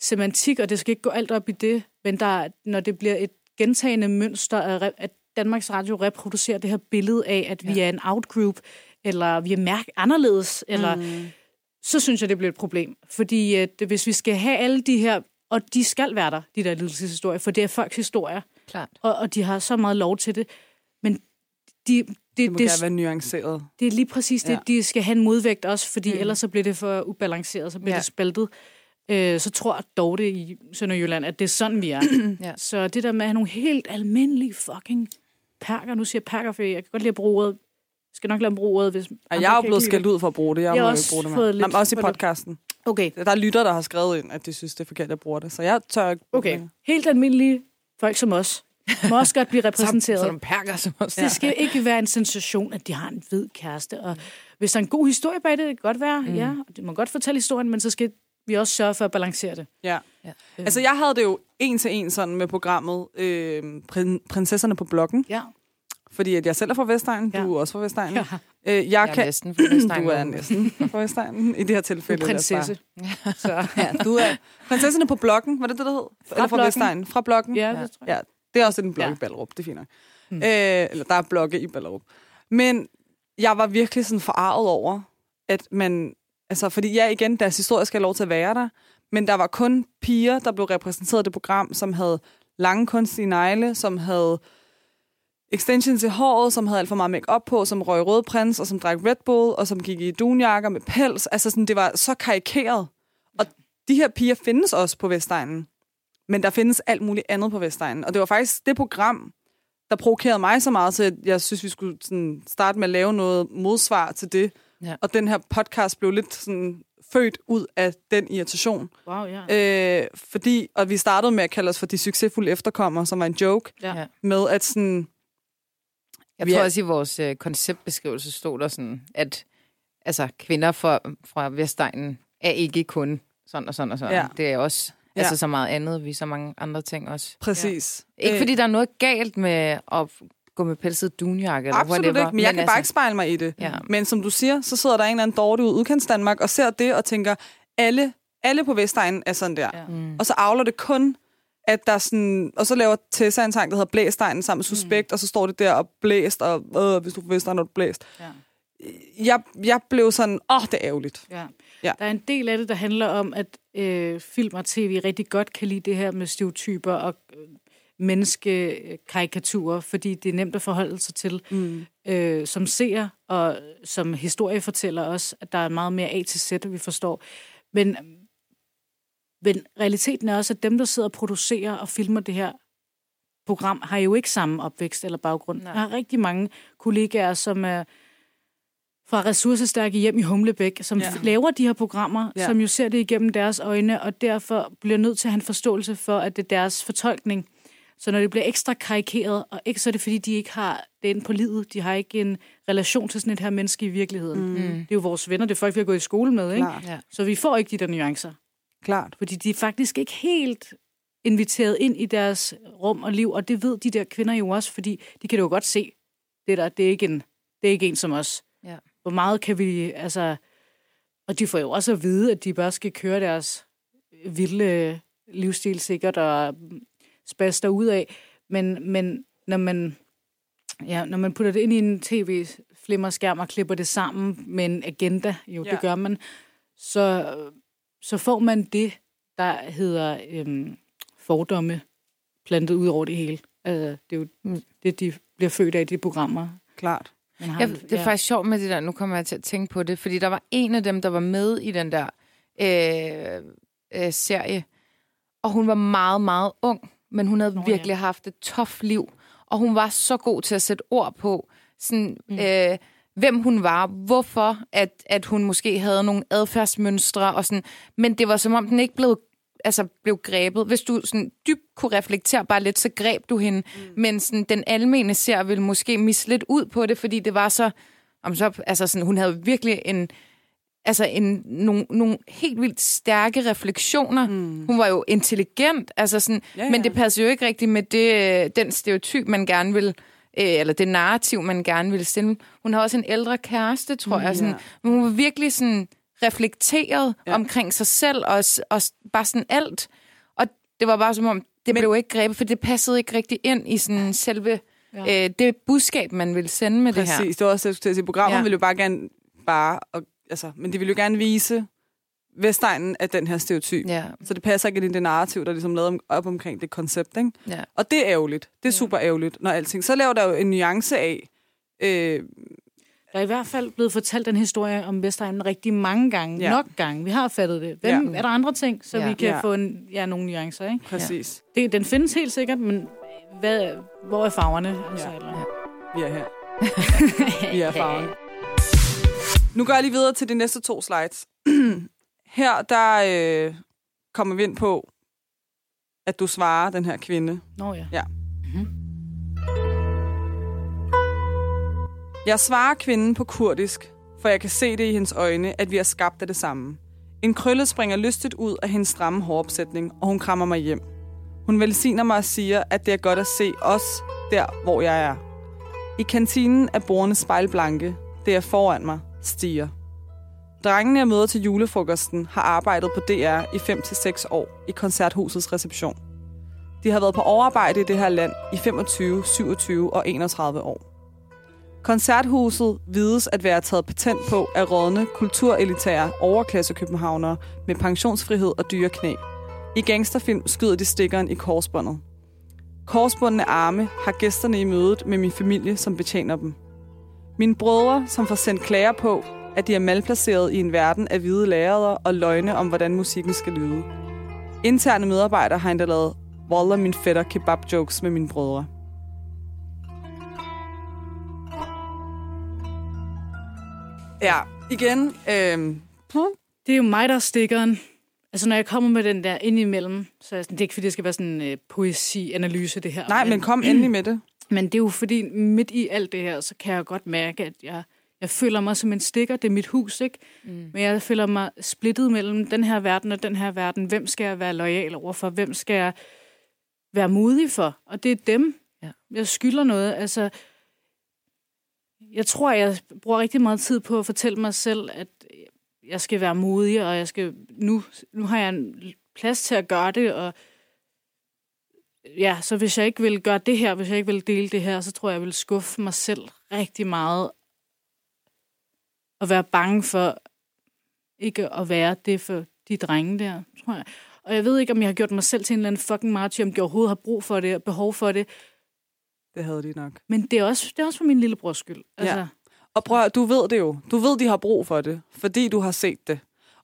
semantik, og det skal ikke gå alt op i det, men der, er- når det bliver et gentagende mønster, at Danmarks Radio reproducerer det her billede af, at vi Ja. er en outgroup, eller vi er mærke anderledes, eller Mm. så synes jeg, det bliver et problem. Fordi at hvis vi skal have alle de her, og de skal være der, de der lidelseshistorier, for det er folks historier, Klart. og, og de har så meget lov til det, men de, det, må det, gerne være nuanceret. det er lige præcis det, Ja. de skal have en modvægt også, fordi Mm. ellers så bliver det for ubalanceret, så bliver Ja. det spaltet. Øh, så tror dog det i Sønderjylland, at det er sådan, vi er. Ja. Så det der med at have nogle helt almindelige fucking perker, nu siger perker, for jeg kan godt lide at bruge ordet, jeg skal nok lade bruge ordet, hvis Og jeg er jo blevet skældt ud for at bruge det. Jeg, Jeg må jo ikke også bruge det mere. lidt Nå, men også i podcasten. Okay, Der er lytter, der har skrevet ind, at de synes, det er forkert, at jeg bruger det. Så jeg tør ikke okay. Helt almindelige folk som os må også godt blive repræsenteret. Sådan nogle perker som os. Det skal ikke være en sensation, at de har en hvid kæreste. Og hvis der er en god historie bag det, det kan godt være, mm. ja, og det må godt fortælle historien, men så skal vi også sørge for at balancere det. Ja. Ja. Altså, jeg havde det jo en til en sådan med programmet øh, Prin- Prinsesserne på Blokken. Ja. Fordi at jeg selv er fra Vestegnen. Ja. Du er også fra Vestegnen. ja. Øh, jeg, Jeg er kan... næsten for Vestegn. Du er næsten fra Vestegnen i det her Du tilfælde. er bare- prinsesse. Så, Ja, du er prinsesserne på blokken, var det det, der hed? Eller fra Blokken. Vestegnen? Fra blokken? ja, Ja. det tror jeg. ja. Det er også en blok Ja. i Ballerup, det er fint nok. Mm. Øh, eller der er blokke i Ballerup. Men jeg var virkelig sådan forarvet over, at man... Altså, fordi ja, igen, deres historie skal have lov til at være der, men der var kun piger, der blev repræsenteret i det program, som havde lange kunstige negle, som havde extensions i håret, som havde alt for meget make på, som røg rød prins, og som drak Red Bull, og som gik i dunjakker med pels. Altså, sådan, det var så karikeret. Og de her piger findes også på Vestegnen. Men der findes alt muligt andet på Vestegnen. Og det var faktisk det program, der provokerede mig så meget til, at jeg synes, vi skulle sådan starte med at lave noget modsvar til det. Ja. Og den her podcast blev lidt sådan født ud af den irritation. Wow, ja. Øh, fordi, og vi startede med at kalde os for de succesfulde efterkommere, som var en joke, ja. Med at sådan, Jeg tror er- også, i vores øh, konceptbeskrivelse stod der sådan, at altså, kvinder fra, fra Vestegnen er ikke kun sådan og sådan og sådan. Ja. Det er også Ja. altså, så meget andet, vi så mange andre ting også. præcis. Ikke Øh, fordi der er noget galt med at gå med pelset dunjakke eller Absolut whatever. ikke, men jeg kan bare ikke spejle mig i det. Ja. Men som du siger, så sidder der en eller anden dårlig ud udkants Danmark og ser det og tænker, alle, alle på Vestegnen er sådan der. Ja. Mm. Og så avler det kun, at der er sådan... Og så laver Tessa en sang, der hedder Blæstegnen sammen med Suspekt, mm. og så står det der og blæst, og øh, hvis du er på Vestegnen, er du blæst. ja. Jeg, jeg blev sådan, åh, det er ærgerligt. Ja. Ja. Der er en del af det, der handler om, at øh, film og tv rigtig godt kan lide det her med stereotyper og øh, menneskekarikaturer, fordi det er nemt at forholde sig til Mm. øh, som seer og som historiefortæller også, at der er meget mere A til Z, vi forstår. Men, men realiteten er også, at dem, der sidder og producerer og filmer det her program, har jo ikke samme opvækst eller baggrund. Nej. Jeg har rigtig mange kollegaer, som er fra ressourcestærke hjem i Humlebæk, som Ja. laver de her programmer, Ja. som jo ser det igennem deres øjne, og derfor bliver nødt til at have en forståelse for, at det er deres fortolkning. Så når det bliver ekstra karikeret, og ikke så er det, fordi de ikke har inde på livet, de har ikke en relation til sådan et her menneske i virkeligheden. Mm. Mm. Det er jo vores venner, det er folk, vi har gået i skole med, ikke? Klart, Ja. Så vi får ikke de der nuancer. klart. Fordi de er faktisk ikke helt inviteret ind i deres rum og liv, og det ved de der kvinder jo også, fordi de kan jo godt se, det der, det er ikke en, det er ikke en som os. Ja. Hvor meget kan vi, altså... Og de får jo også at vide, at de bare skal køre deres vilde livsstil sikkert og spaste ud af. Men, men når man ja, når man putter det ind i en tv-flimmerskærm og klipper det sammen med en agenda, jo, ja. det gør man, så, så får man det, der hedder øhm, fordomme plantet ud over det hele. Altså, det er jo Mm. det, de bliver født af i de programmer. Klart. Har, Ja, det er faktisk sjovt med det der, nu kommer jeg til at tænke på det, fordi der var en af dem, der var med i den der øh, øh, serie, og hun var meget, meget ung, men hun havde Nå, Nå, ja. virkelig haft et tof liv, og hun var så god til at sætte ord på, sådan, mm. øh, hvem hun var, hvorfor at, at hun måske havde nogle adfærdsmønstre, og sådan, men det var som om, den ikke blev altså blev grebet. Hvis du sådan dybt kunne reflektere bare lidt, så greb du hende. Mm. Men sådan, den almene ser ville måske misse lidt ud på det, fordi det var så... Om så altså sådan, hun havde virkelig en, altså en, nogle, nogle helt vildt stærke refleksioner. Mm. Hun var jo intelligent, altså sådan, Ja, ja, men det passer jo ikke rigtigt med det, den stereotyp, man gerne vil, øh, eller det narrativ, man gerne vil stille. Hun har også en ældre kæreste, tror jeg. Sådan, men hun var virkelig sådan reflekteret Ja. omkring sig selv, og, og bare sådan alt. Og det var bare som om, det Men- blev ikke grebet, for det passede ikke rigtig ind i sådan selve ja. øh, det budskab, man ville sende med det her. Præcis, det var også det, til at sige. Programmet ja. Ville jo bare gerne bare, og, altså, men de ville jo gerne vise Vestegnen af den her stereotyp. Ja, Så det passer ikke ind i det narrativ, der er ligesom lavet op omkring det koncept, ikke? ja. Og det er ærgerligt. Det er super ærgerligt, når alting... Så laver der jo en nuance af... Øh, Der er i hvert fald blevet fortalt den historie om Vestegnen rigtig mange gange. Ja. Ja. Nok gange. Vi har fattet det. Hvem, Ja. ja. Er der andre ting, så Ja. ja. vi kan Ja. ja. få en, ja, nogle nuancer? Ikke? præcis. Det, den findes helt sikkert, men hvad, hvor er farverne? Altså, Ja. eller? Vi er her. Vi er farven. Nu går jeg lige videre til de næste to slides. her, der øh, kommer vi ind på, at du svarer den her kvinde. Nå ja. Ja. Jeg svarer kvinden på kurdisk, for jeg kan se det i hendes øjne, at vi er skabt af det samme. En krølle springer lystigt ud af hendes stramme håropsætning, og hun krammer mig hjem. Hun velsigner mig og siger, at det er godt at se os der, hvor jeg er. I kantinen er bordene spejlblanke. Det er foran mig stiger. Drengene, jeg møder til julefrokosten, har arbejdet på DR i 5-6 år i koncerthusets reception. De har været på overarbejde i det her land i 25, 27 og 31 år. Koncerthuset vides at være taget patent på af rådne kulturelitære overklassekøbenhavnere med pensionsfrihed og dyre knæ. I gangsterfilm skyder de stikkeren i korsbåndet. Korsbundne arme har gæsterne i mødet med min familie, som betjener dem. Mine brødre, som får sendt klager på, at de er malplaceret i en verden af hvide lærere og løgne om, hvordan musikken skal lyde. Interne medarbejdere har endda lavet Wallah min fætter kebab jokes med mine brødre. Ja, igen. Øh, Det er jo mig, der er stikkeren. Altså, når jeg kommer med den der indimellem, så er jeg sådan, det er ikke, fordi det skal være sådan en øh, poesi-analyse, det her. nej, men kom endelig med det. Men det er jo fordi, midt i alt det her, så kan jeg godt mærke, at jeg, jeg føler mig som en stikker. Det er mit hus, ikke? Mm. Men jeg føler mig splittet mellem den her verden og den her verden. Hvem skal jeg være lojal overfor? Hvem skal jeg være modig for? Og det er dem, Ja. jeg skylder noget. Altså, jeg tror, jeg bruger rigtig meget tid på at fortælle mig selv, at jeg skal være modig, og jeg skal nu, nu har jeg en plads til at gøre det, og ja, så hvis jeg ikke vil gøre det her, hvis jeg ikke vil dele det her, så tror jeg, jeg vil skuffe mig selv rigtig meget og være bange for ikke at være det for de drenge der, tror jeg. Og jeg ved ikke, om jeg har gjort mig selv til en eller anden fucking martyr, om jeg overhovedet har brug for det og behov for det. Det havde de nok. Men det er også, det er også for min lillebrors skyld. Altså, Ja. Og prøv, du ved det jo. Du ved, de har brug for det, fordi du har set det.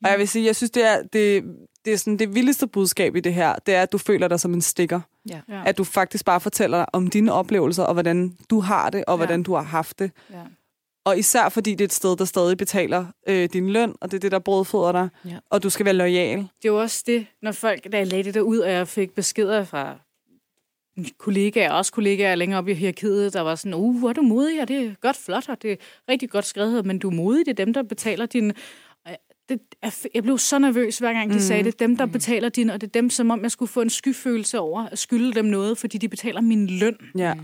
Og jeg vil sige, jeg synes, det er det, det, er sådan det vildeste budskab i det her, det er, at du føler dig som en stikker. Ja. ja. At du faktisk bare fortæller om dine oplevelser, og hvordan du har det, og Ja. hvordan du har haft det. ja. Og især fordi det er et sted, der stadig betaler øh, din løn, og det er det, der brødføder dig, Ja. og du skal være lojal. det er jo også det, når folk, da jeg lagde det der ud, og jeg fik beskeder fra kollegaer, også kollegaer længere op i hierarkiet, der var sådan, uh, hvor er du modig, og det er godt flot, og det er rigtig godt skrevet, men du er modig, det er dem, der betaler din... Jeg- Det, jeg blev så nervøs, hver gang de mm. sagde det. Dem, der betaler din, og det er dem, som om jeg skulle få en skyfølelse over at skylde dem noget, fordi de betaler min løn. Ja,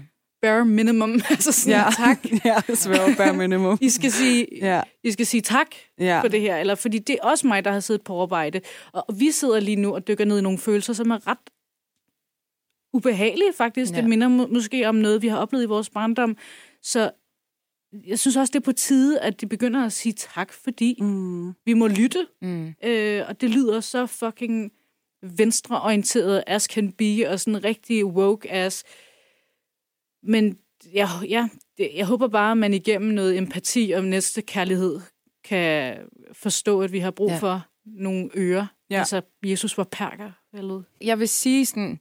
Bare minimum. altså sådan, ja. tak. ja, svær bare minimum. I skal sige, Ja, I skal sige tak ja. for det her, eller fordi det er også mig, der har siddet på arbejde. Og, og vi sidder lige nu og dykker ned i nogle følelser, som er ret ubehagelige faktisk. Ja. Det minder må, måske om noget, vi har oplevet i vores barndom. Så jeg synes også, det er på tide, at de begynder at sige tak, fordi Mm. vi må lytte. Mm. Øh, og det lyder så fucking venstreorienteret as can be, og sådan rigtig woke as. Men ja, ja, det, jeg håber bare, at man igennem noget empati og næste kærlighed kan forstå, at vi har brug Ja. for nogle ører. Ja. Altså, Jesus var perker, eller Jeg vil sige sådan,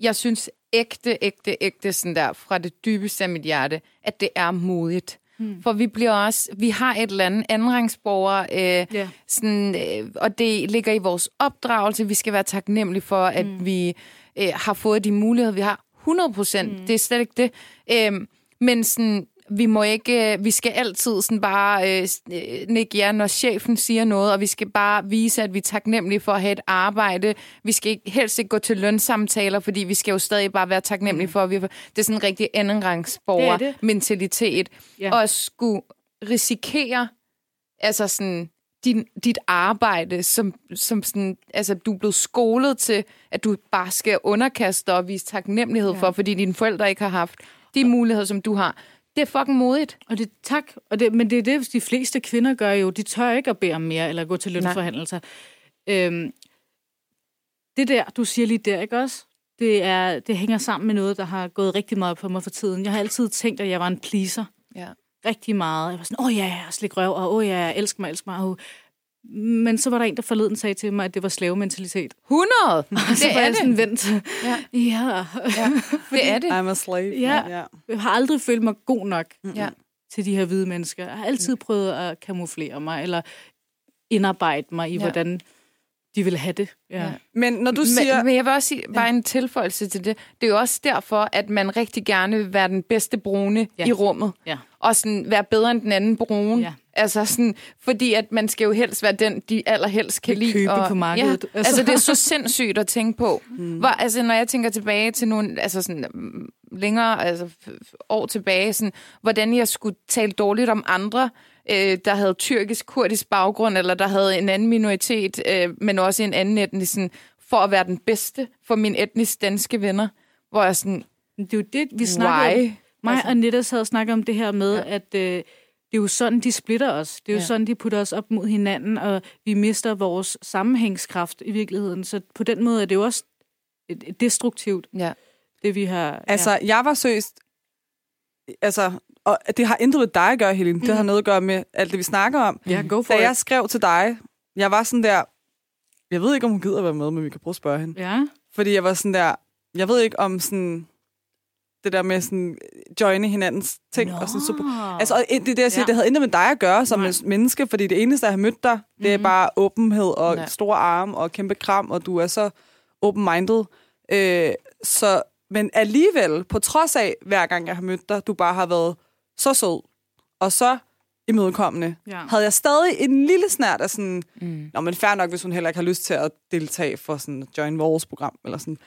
jeg synes ægte, ægte, ægte sådan der, fra det dybeste af mit hjerte, at det er modigt. Hmm. For vi bliver også, vi har et eller andet andenrangsborger, øh, Ja. sådan, øh, og det ligger i vores opdragelse. Vi skal være taknemmelige for, at mm. vi øh, har fået de muligheder, vi har. 100 procent, mm. det er slet ikke det. Øh, men sådan, vi må ikke, øh, vi skal altid sådan bare øh, øh, nikke ja, når chefen siger noget, og vi skal bare vise, at vi er taknemmelige for at have et arbejde. Vi skal ikke, helst ikke gå til lønsamtaler, fordi vi skal jo stadig bare være taknemmelige for, at vi det er sådan en rigtig Det er andenrangsborger det. mentalitet. Ja. Og at skulle risikere altså sådan, din, dit arbejde, som, som sådan, altså, du er blevet skolet til, at du bare skal underkaste dig og vise taknemmelighed ja. for, fordi dine forældre ikke har haft de muligheder, som du har. Det er fucking modigt. Og det, tak. Og det, men det er det, de fleste kvinder gør jo. De tør ikke at bede om mere, eller gå til lønforhandlinger. Øhm, det der, du siger lige der, ikke også? Det, er, det hænger sammen med noget, der har gået rigtig meget på mig for tiden. Jeg har altid tænkt, at jeg var en pleaser. Ja. Rigtig meget. Jeg var sådan, åh oh, ja, jeg slik røv, og åh oh, ja, jeg elsker mig, elsker mig. Men så var der en, der forleden sagde til mig, at det var slavementalitet. 100! Og så det var er jeg det. sådan vendt. Ja. ja. Ja, det er det. I'm a slave. Ja. ja. Jeg har aldrig følt mig god nok Ja. til de her hvide mennesker. Jeg har altid prøvet at kamuflere mig, eller indarbejde mig i, ja. hvordan de vil have det. Ja. Men når du siger... Men, men jeg vil også sige, bare en tilføjelse til det. Det er jo også derfor, at man rigtig gerne vil være den bedste brune ja. I rummet. Ja. Og sådan være bedre end den anden brune. Ja. Altså sådan, fordi at man skal jo helst være den, de allerhelst kan lide. købe og, på markedet. Ja, Altså. altså det er så sindssygt at tænke på. Mm. Hvor, altså når jeg tænker tilbage til nogle, altså sådan mm, længere, altså år tilbage, sådan, hvordan jeg skulle tale dårligt om andre, øh, der havde tyrkisk-kurdisk baggrund, eller der havde en anden minoritet, øh, men også en anden etnisk, sådan, for at være den bedste for mine etnisk danske venner. Hvor jeg sådan, Det er jo det, vi snakker om. Mig Altså- og Netta sad og snakkede om det her med, Ja. at øh, det er jo sådan, de splitter os. Det er jo Ja. sådan, de putter os op mod hinanden, og vi mister vores sammenhængskraft i virkeligheden. Så på den måde er det jo også destruktivt, Ja. det vi har... Altså, jeg var seriøst... Altså, og det har intet med dig at gøre, Helene. Mm. Det har noget at gøre med alt det, vi snakker om. ja, go for Da it. jeg skrev til dig, jeg var sådan der... Jeg ved ikke, om hun gider være med, men vi kan prøve at spørge hende. Ja, Fordi jeg var sådan der... Jeg ved ikke om sådan... Det der med sådan... Joine hinandens ting. Og sådan super, altså, og det det, jeg siger, Ja. det havde intet med dig at gøre som Nej. Menneske, fordi det eneste, jeg har mødt dig, det er Mhm. bare åbenhed og Ja. store arme og kæmpe kram, og du er så open-minded. Øh, så, men alligevel, på trods af, hver gang jeg har mødt dig, du bare har været så sød og så imødekommende, Ja. havde jeg stadig en lille snært af sådan, Mm. Nå, men fair nok, hvis hun heller ikke har lyst til at deltage for sådan join vores program, eller sådan.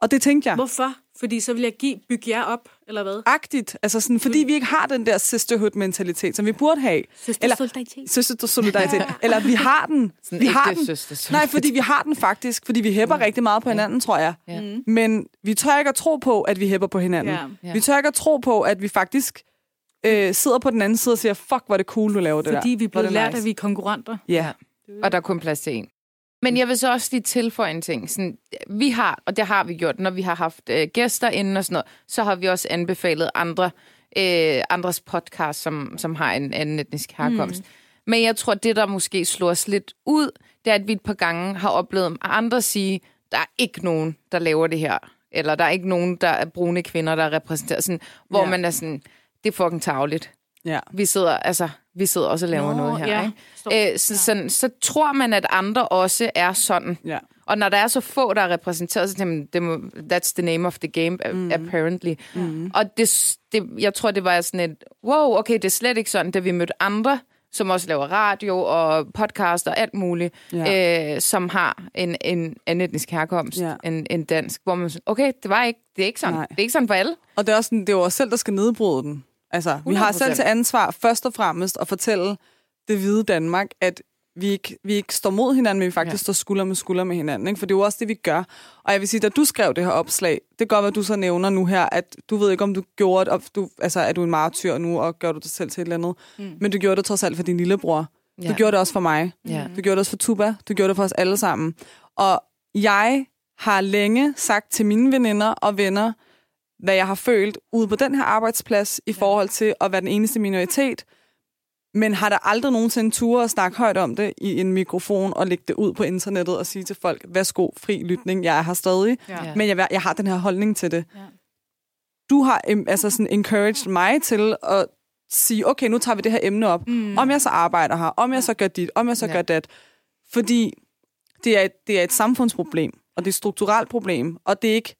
Og det tænkte jeg. Hvorfor? Fordi så vil jeg give, bygge jer op, eller hvad? Agtigt. Altså sådan, fordi vi ikke har den der sisterhood-mentalitet, som vi burde have. Eller- solidaritet. Søster-solidaritet. Eller vi har den. Sådan vi har den. Nej, fordi vi har den faktisk, fordi vi hæpper rigtig meget på hinanden, tror jeg. Ja. Mm. Men vi tør ikke at tro på, at vi hæpper på hinanden. Ja. Ja. Vi tør ikke at tro på, at vi faktisk øh, sidder på den anden side og siger, fuck, hvor er det cool, du laver det der. Fordi vi er det lært, nice. at vi er konkurrenter. Ja. Og der er kun plads til en. Men jeg vil så også lige tilføje en ting. Sådan, vi har, og det har vi gjort, når vi har haft øh, gæster inden og sådan noget, så har vi også anbefalet andre, øh, andres podcast, som, som har en anden etnisk herkomst. Mm. Men jeg tror, det der måske slår os lidt ud, det er, at vi et par gange har oplevet andre sige, der er ikke nogen, der laver det her. Eller der er ikke nogen, der er brune kvinder, der repræsenterer sådan, hvor Ja. man er sådan, det er fucking tavligt. ja. Vi sidder, altså, vi sidder også og laver Nå, noget her. ja. Ikke? Forstår. Øh, så, sådan, så tror man, at andre også er sådan. ja. Og når der er så få, der er repræsenteret, så tænker man, that's the name of the game, mm. apparently. Mm. Og det, det, jeg tror, det var sådan et, wow, okay, det er slet ikke sådan, da vi mødte andre, som også laver radio og podcast og alt muligt, Ja. øh, som har en, en, en etnisk herkomst, Ja. en, en dansk, hvor man sådan, okay, det var ikke, det er ikke sådan, Nej. det er ikke sådan for alle. Og det er, også sådan, det er jo os selv, der skal nedbryde den. Altså, vi har 100%. selv til ansvar først og fremmest at fortælle det hvide Danmark, at vi ikke, vi ikke står mod hinanden, men vi faktisk Ja. står skulder med skulder med hinanden. Ikke? For det er jo også det, vi gør. Og jeg vil sige, da du skrev det her opslag, det være, at du så nævner nu her, at du ved ikke, om du gjorde det, du, altså, er du en martyr nu, og gør du dig selv til et eller andet. Mm. Men du gjorde det trods alt for din lillebror. Ja. Du gjorde det også for mig. Ja. Du gjorde det også for Tuba. Du gjorde det for os alle sammen. Og jeg har længe sagt til mine veninder og venner, hvad jeg har følt ude på den her arbejdsplads i forhold til at være den eneste minoritet, men har der aldrig nogensinde ture at snakke højt om det i en mikrofon og lægge det ud på internettet og sige til folk, værsgo, fri lytning, jeg er her stadig, Ja. Men jeg, jeg har den her holdning til det. Ja. Du har altså sådan encouraged mig til at sige, okay, nu tager vi det her emne op. Mm. Om jeg så arbejder her, om jeg så gør dit, om jeg så Ja. gør dat. Fordi det er, et, det er et samfundsproblem, og det er et strukturelt problem, og det er ikke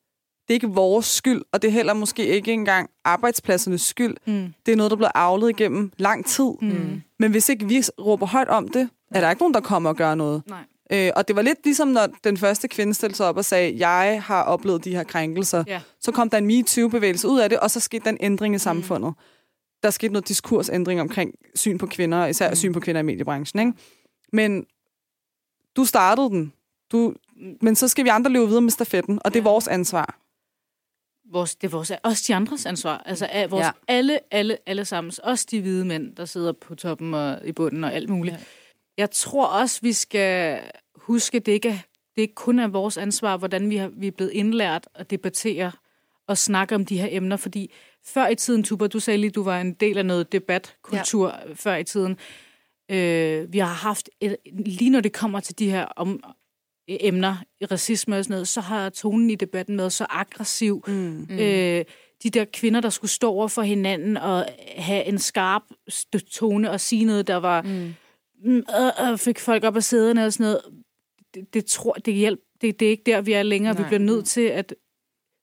det er ikke vores skyld, og det er heller måske ikke engang arbejdspladsernes skyld. Mm. Det er noget, der bliver avlet igennem lang tid. Mm. Men hvis ikke vi råber højt om det, er der ikke nogen, der kommer og gør noget. Nej. Øh, og det var lidt ligesom, når den første kvinde stillede sig op og sagde, jeg har oplevet de her krænkelser. Ja. Så kom der en MeToo-bevægelse ud af det, og så skete der en ændring i samfundet. Der skete noget diskursændring omkring syn på kvinder, især mm. syn på kvinder i mediebranchen. Ikke? Men du startede den. Du, men så skal vi andre løbe videre med stafetten, og det er vores ansvar. Vores, det er vores, også de andres ansvar. Altså af vores, Ja. alle, alle, alle sammen. Også de hvide mænd, der sidder på toppen og i bunden og alt muligt. Ja. Jeg tror også, vi skal huske, det ikke er, det ikke kun er vores ansvar, hvordan vi, har, vi er blevet indlært at debattere og snakke om de her emner. Fordi før i tiden, Tuba, du sagde lige, du var en del af noget debatkultur ja. før i tiden. Øh, vi har haft, et, lige når det kommer til de her om, emner, racisme og sådan noget, så har tonen i debatten været så aggressiv. Mm. Mm. Øh, de der kvinder, der skulle stå over for hinanden og have en skarp tone og sige noget, der var... Mm. Mm, øh, øh, fik folk op af sæderne og sådan noget. Det, det tror det hjælp. Det, det er ikke der, vi er længere. Nej. Vi bliver nødt til at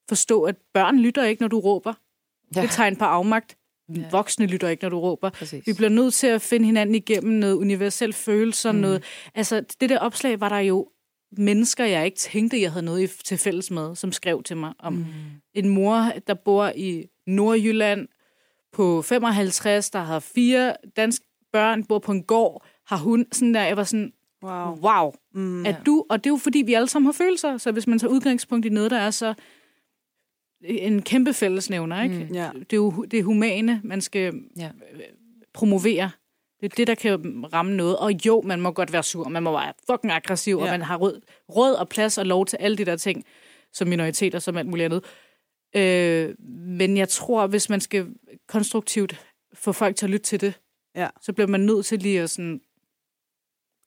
forstå, at børn lytter ikke, når du råber. Ja. Det er tegn på afmagt. Ja. Voksne lytter ikke, når du råber. Præcis. Vi bliver nødt til at finde hinanden igennem noget universel følelser. Mm. Noget, altså, det der opslag var der jo mennesker, jeg ikke tænkte, jeg havde noget i- til fælles med, som skrev til mig om mm. en mor, der bor i Nordjylland på 55, der har fire danske børn, bor på en gård, har hun sådan der, jeg var sådan, Wow. wow, Mm. at du, og det er jo fordi, vi alle sammen har følelser, så hvis man tager udgangspunkt i noget, der er så en kæmpe fællesnævner, ikke? Mm. Ja. Det er jo det humane, man skal Ja. promovere. Det er det, der kan ramme noget. Og jo, man må godt være sur, man må være fucking aggressiv, ja. Og man har råd, råd og plads og lov til alle de der ting, som minoriteter, som alt muligt andet. Øh, men jeg tror, hvis man skal konstruktivt få folk til at lytte til det, Ja. så bliver man nødt til lige at sådan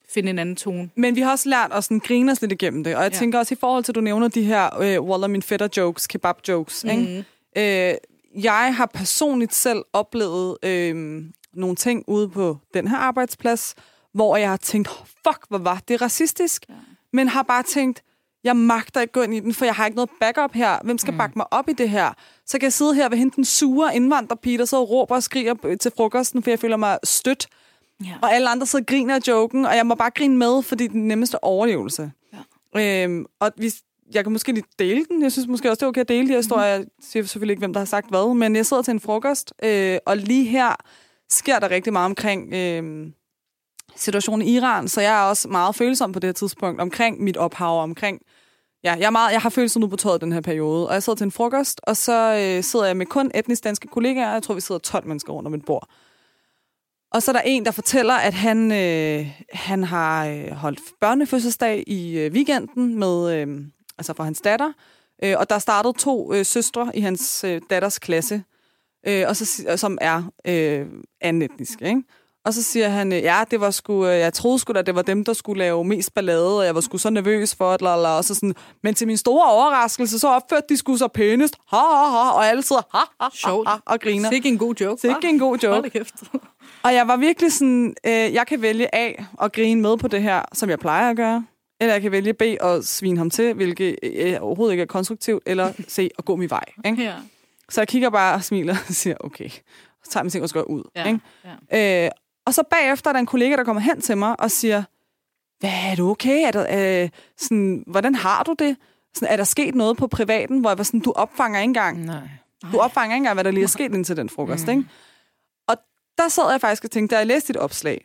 finde en anden tone. Men vi har også lært at sådan grine os lidt igennem det. Og jeg ja. Tænker også i forhold til, at du nævner de her øh, Waller min fætter jokes, kebab jokes. Mm. Ikke? Øh, jeg har personligt selv oplevet øh, nogle ting ude på den her arbejdsplads, hvor jeg har tænkt, fuck, hvor var det racistisk. Ja. Men har bare tænkt, jeg magter ikke gå ind i den, for jeg har ikke noget backup her. Hvem skal mm. bakke mig op i det her? Så kan jeg sidde her ved hente den sure indvandrerpige, der så råber og skriger til frokosten, for jeg føler mig stødt. Ja. Og alle andre sidder og griner af joken, og jeg må bare grine med, fordi det er den nemmeste overlevelse. Ja. Øhm, og hvis, jeg kan måske lige dele den. Jeg synes måske også, det er okay at dele de her historier. Jeg siger selvfølgelig ikke, hvem der har sagt hvad, men jeg sidder til en frokost, øh, og lige her sker der rigtig meget omkring øh, situationen i Iran, så jeg er også meget følsom på det her tidspunkt omkring mit ophav, omkring Ja, jeg, er meget, jeg har følelser nu på tøjet den her periode, og jeg sidder til en frokost, og så øh, sidder jeg med kun etnisk danske kollegaer. Jeg tror, vi sidder 12 mennesker rundt om et bord. Og så er der en, der fortæller, at han, øh, han har øh, holdt børnefødselsdag i øh, weekenden med, øh, altså for hans datter. Øh, og der startede to øh, søstre i hans øh, datters klasse, øh, og så, som er øh, anden etnisk, ikke? Og så siger han, øh, ja, det var sgu, øh, jeg troede sgu da, det var dem, der skulle lave mest ballade, og jeg var sgu så nervøs for det, lala, og så sådan, men til min store overraskelse, så opførte de sgu så pænest, ha, ha, ha, og alle sidder, ha, ha, ha, ha, og griner. Sikke en god joke. Sikke en god joke. Hold kæft. Og jeg var virkelig sådan, øh, jeg kan vælge A og grine med på det her, som jeg plejer at gøre. Eller jeg kan vælge B og svine ham til, hvilket øh, overhovedet ikke er konstruktivt, eller C og gå min vej. Ikke? Ja. Så jeg kigger bare og smiler og siger, okay. Så tager jeg min ting og går ud. Ja. Ikke? Ja. Øh, og så bagefter er der en kollega, der kommer hen til mig og siger, hvad er du okay? Er der, øh, sådan, hvordan har du det? Sådan, er der sket noget på privaten, hvor jeg var sådan, du opfanger ikke engang, Nej. du opfanger ikke engang, hvad der lige er sket indtil den frokost. Mm. Ikke? Og der sad jeg faktisk og tænkte, da jeg læste dit opslag,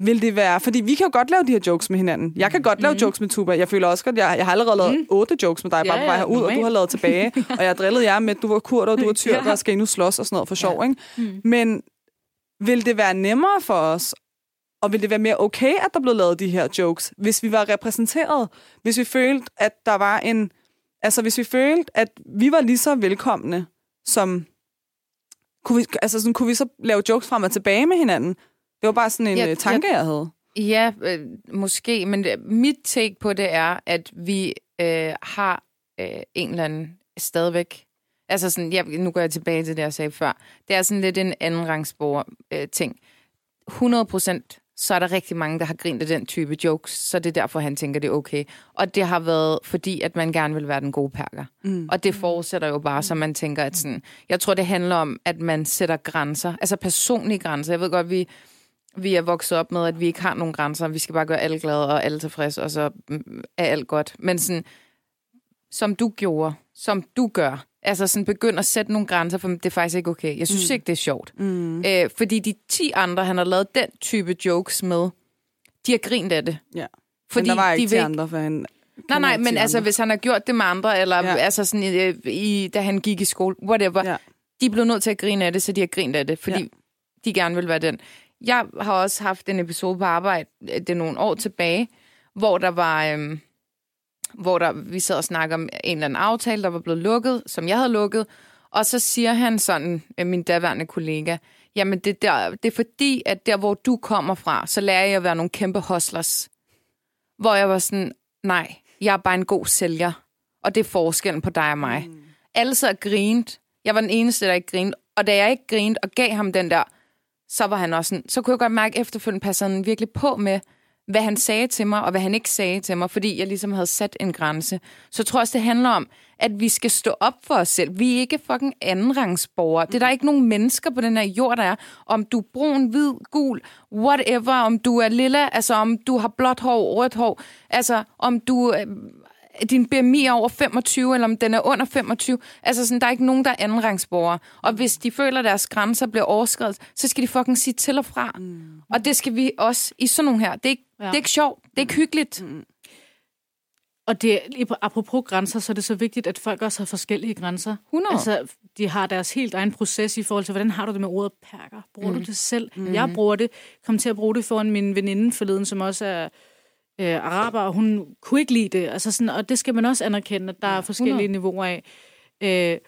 vil det være... Fordi vi kan jo godt lave de her jokes med hinanden. Jeg kan godt lave jokes med Tuba. Jeg føler også godt, jeg, jeg har allerede lavet Mm. otte jokes med dig, bare Ja, på vej herud, og du har lavet tilbage. og jeg har drillet jer med, at du var kurder, og du var tyrker, Ja. og skal nu slås og sådan noget for sjov. Ja. Ikke? Mm. Men vil det være nemmere for os Og ville det være mere okay, at der blev lavet de her jokes, hvis vi var repræsenteret? Hvis vi følte, at der var en... Altså, hvis vi følte, at vi var lige så velkomne, som... Kunne vi, altså, sådan, kunne vi så lave jokes frem og tilbage med hinanden? Det var bare sådan en Ja, ja, tanke, jeg havde. Ja, øh, måske, men det, mit take på det er, at vi øh, har øh, en eller anden stadigvæk... Altså sådan, ja, nu går jeg tilbage til det, jeg sagde før. Det er sådan lidt en anden rangsborger øh, ting. 100 procent, så er der rigtig mange, der har grint af den type jokes, så det er derfor, han tænker, det er okay. Og det har været fordi, at man gerne vil være den gode perker. Mm. Og det forudsætter jo bare, så man tænker, at sådan... Jeg tror, det handler om, at man sætter grænser. Altså personlige grænser. Jeg ved godt, vi vi er vokset op med, at vi ikke har nogen grænser. Vi skal bare gøre alle glade og alle tilfredse, og så mm, er alt godt. Men sådan, som du gjorde, som du gør, altså sådan begynd at sætte nogle grænser, for det er faktisk ikke okay. Jeg synes mm. ikke, det er sjovt. Mm. Øh, fordi de 10 andre, han har lavet den type jokes med, de har grint af det. Ja. Fordi Men der var de ikke de andre, for han... Nej, nej, men altså, andre. hvis han har gjort det med andre, eller Ja. altså sådan, øh, i, da han gik i skole, whatever, Ja. de blev nødt til at grine af det, så de har grint af det, fordi ja. de gerne vil være den. Jeg har også haft en episode på arbejde, øh, det er nogle år tilbage, hvor der var, øhm, hvor der, vi sad og snakkede om en eller anden aftale, der var blevet lukket, som jeg havde lukket, og så siger han sådan, øh, min daværende kollega, jamen det, der, det er fordi, at der, hvor du kommer fra, så lærer jeg at være nogle kæmpe hustlers. Hvor jeg var sådan, nej, jeg er bare en god sælger, og det er forskellen på dig og mig. Mm. Alle så grint. Jeg var den eneste, der ikke grinede. Og da jeg ikke grinede og gav ham den der, så var han også sådan, så kunne jeg godt mærke, at efterfølgende passede han virkelig på med, hvad han sagde til mig, og hvad han ikke sagde til mig, fordi jeg ligesom havde sat en grænse. Så jeg tror også, det handler om, at vi skal stå op for os selv. Vi er ikke fucking andenrangsborgere. Det er der ikke nogen mennesker på den her jord, der er. Om du er brun, hvid, gul, whatever, om du er lilla, altså om du har blåt hår, rødt hår, altså om du øh, din BMI er over 25, eller om den er under 25. Altså, sådan, der er ikke nogen, der er andenrangsborgere. Og hvis de føler, at deres grænser bliver overskrevet, så skal de fucking sige til og fra. Mm. Og det skal vi også i sådan nogle her. Det er ikke, ja. det er ikke sjovt. Det er ikke hyggeligt. Mm. Og det, apropos grænser, så er det så vigtigt, at folk også har forskellige grænser. 100. Altså, de har deres helt egen proces i forhold til, hvordan har du det med ordet perker? Bruger mm. du det selv? Mm. Jeg bruger det, kom til at bruge det foran min veninde forleden, som også er øh, araber, og hun kunne ikke lide det. Altså sådan, og det skal man også anerkende, at der er forskellige 100. niveauer af. Øh,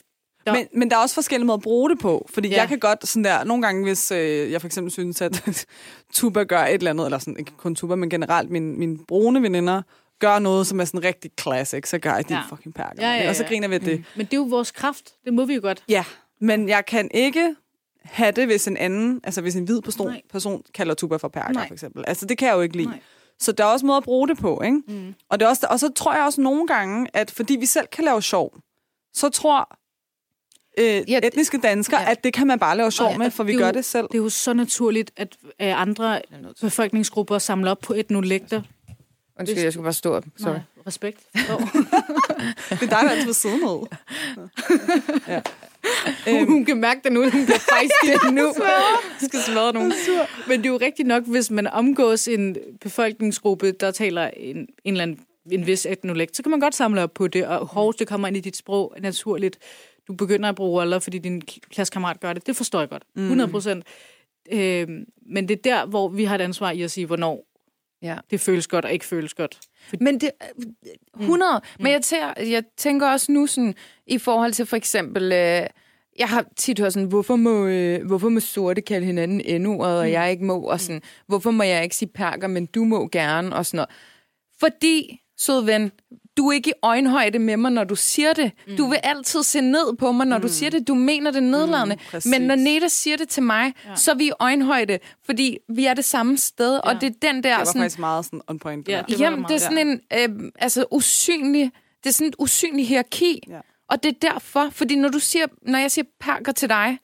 der, Men, men der er også forskellige måder at bruge det på. Fordi Ja. ja. jeg kan godt sådan der, nogle gange, hvis øh, jeg for eksempel synes, at Tuba gør et eller andet, eller sådan, ikke kun Tuba, men generelt mine, mine brune veninder, gør noget, som er sådan rigtig classic, så gør jeg Ja. ja. fucking perker. Ja, ja, Og så ja. griner vi det. Mm. men det er jo vores kraft. Det må vi jo godt. Ja, men jeg kan ikke have det, hvis en anden, altså hvis en hvid person, Nej. person kalder Tuba for perker, Nej. for eksempel. Altså det kan jeg jo ikke lide. Nej. Så der er også måder at bruge det på, ikke? Mm. Og, det er også, og så tror jeg også nogle gange, at fordi vi selv kan lave sjov, så tror øh, Ja, etniske danskere, ja. at det kan man bare lave sjov Ja, med, for vi det gør jo- det selv. Det er jo så naturligt, at øh, andre befolkningsgrupper samler op på etnolægter. Undskyld, jeg skulle bare stå op. Sorry. Nej, respekt. Oh. Det er dig, der er altid ved siden af. ja. Øhm, hun kan mærke det nu, hun bliver fejstig nu. skal smadre nogen. Men det er jo rigtigt nok, hvis man omgås en befolkningsgruppe, der taler en, en eller anden en vis etnolekt, så kan man godt samle op på det, og hov, det kommer ind i dit sprog naturligt. Du begynder at bruge eller fordi din klassekammerat gør det. Det forstår jeg godt. 100 procent. Øhm, men det er der, hvor vi har et ansvar i at sige, hvornår Ja. det føles godt og ikke føles godt. Men det 100. Mm. Men jeg, tæ- jeg tænker også nu sådan, i forhold til for eksempel... Øh, jeg har tit hørt sådan, hvorfor må, øh, hvorfor må sorte kalde hinanden endnu, og jeg ikke må, og sådan, hvorfor må jeg ikke sige perker, men du må gerne, og sådan noget. Fordi, sød ven, du er ikke i øjenhøjde med mig, når du siger det. Mm. Du vil altid se ned på mig, når mm. du siger det. Du mener det nedladende. Mm, præcis. men når Neda siger det til mig, ja. så er vi i øjenhøjde, fordi vi er det samme sted, ja. og det er den der... Det var sådan, faktisk meget sådan on point. Ja, Ja. det Jamen, det er sådan en øh, altså, usynlig, det er sådan et usynligt hierarki. Ja. Og det er derfor, fordi når, du siger, når jeg siger perker til dig,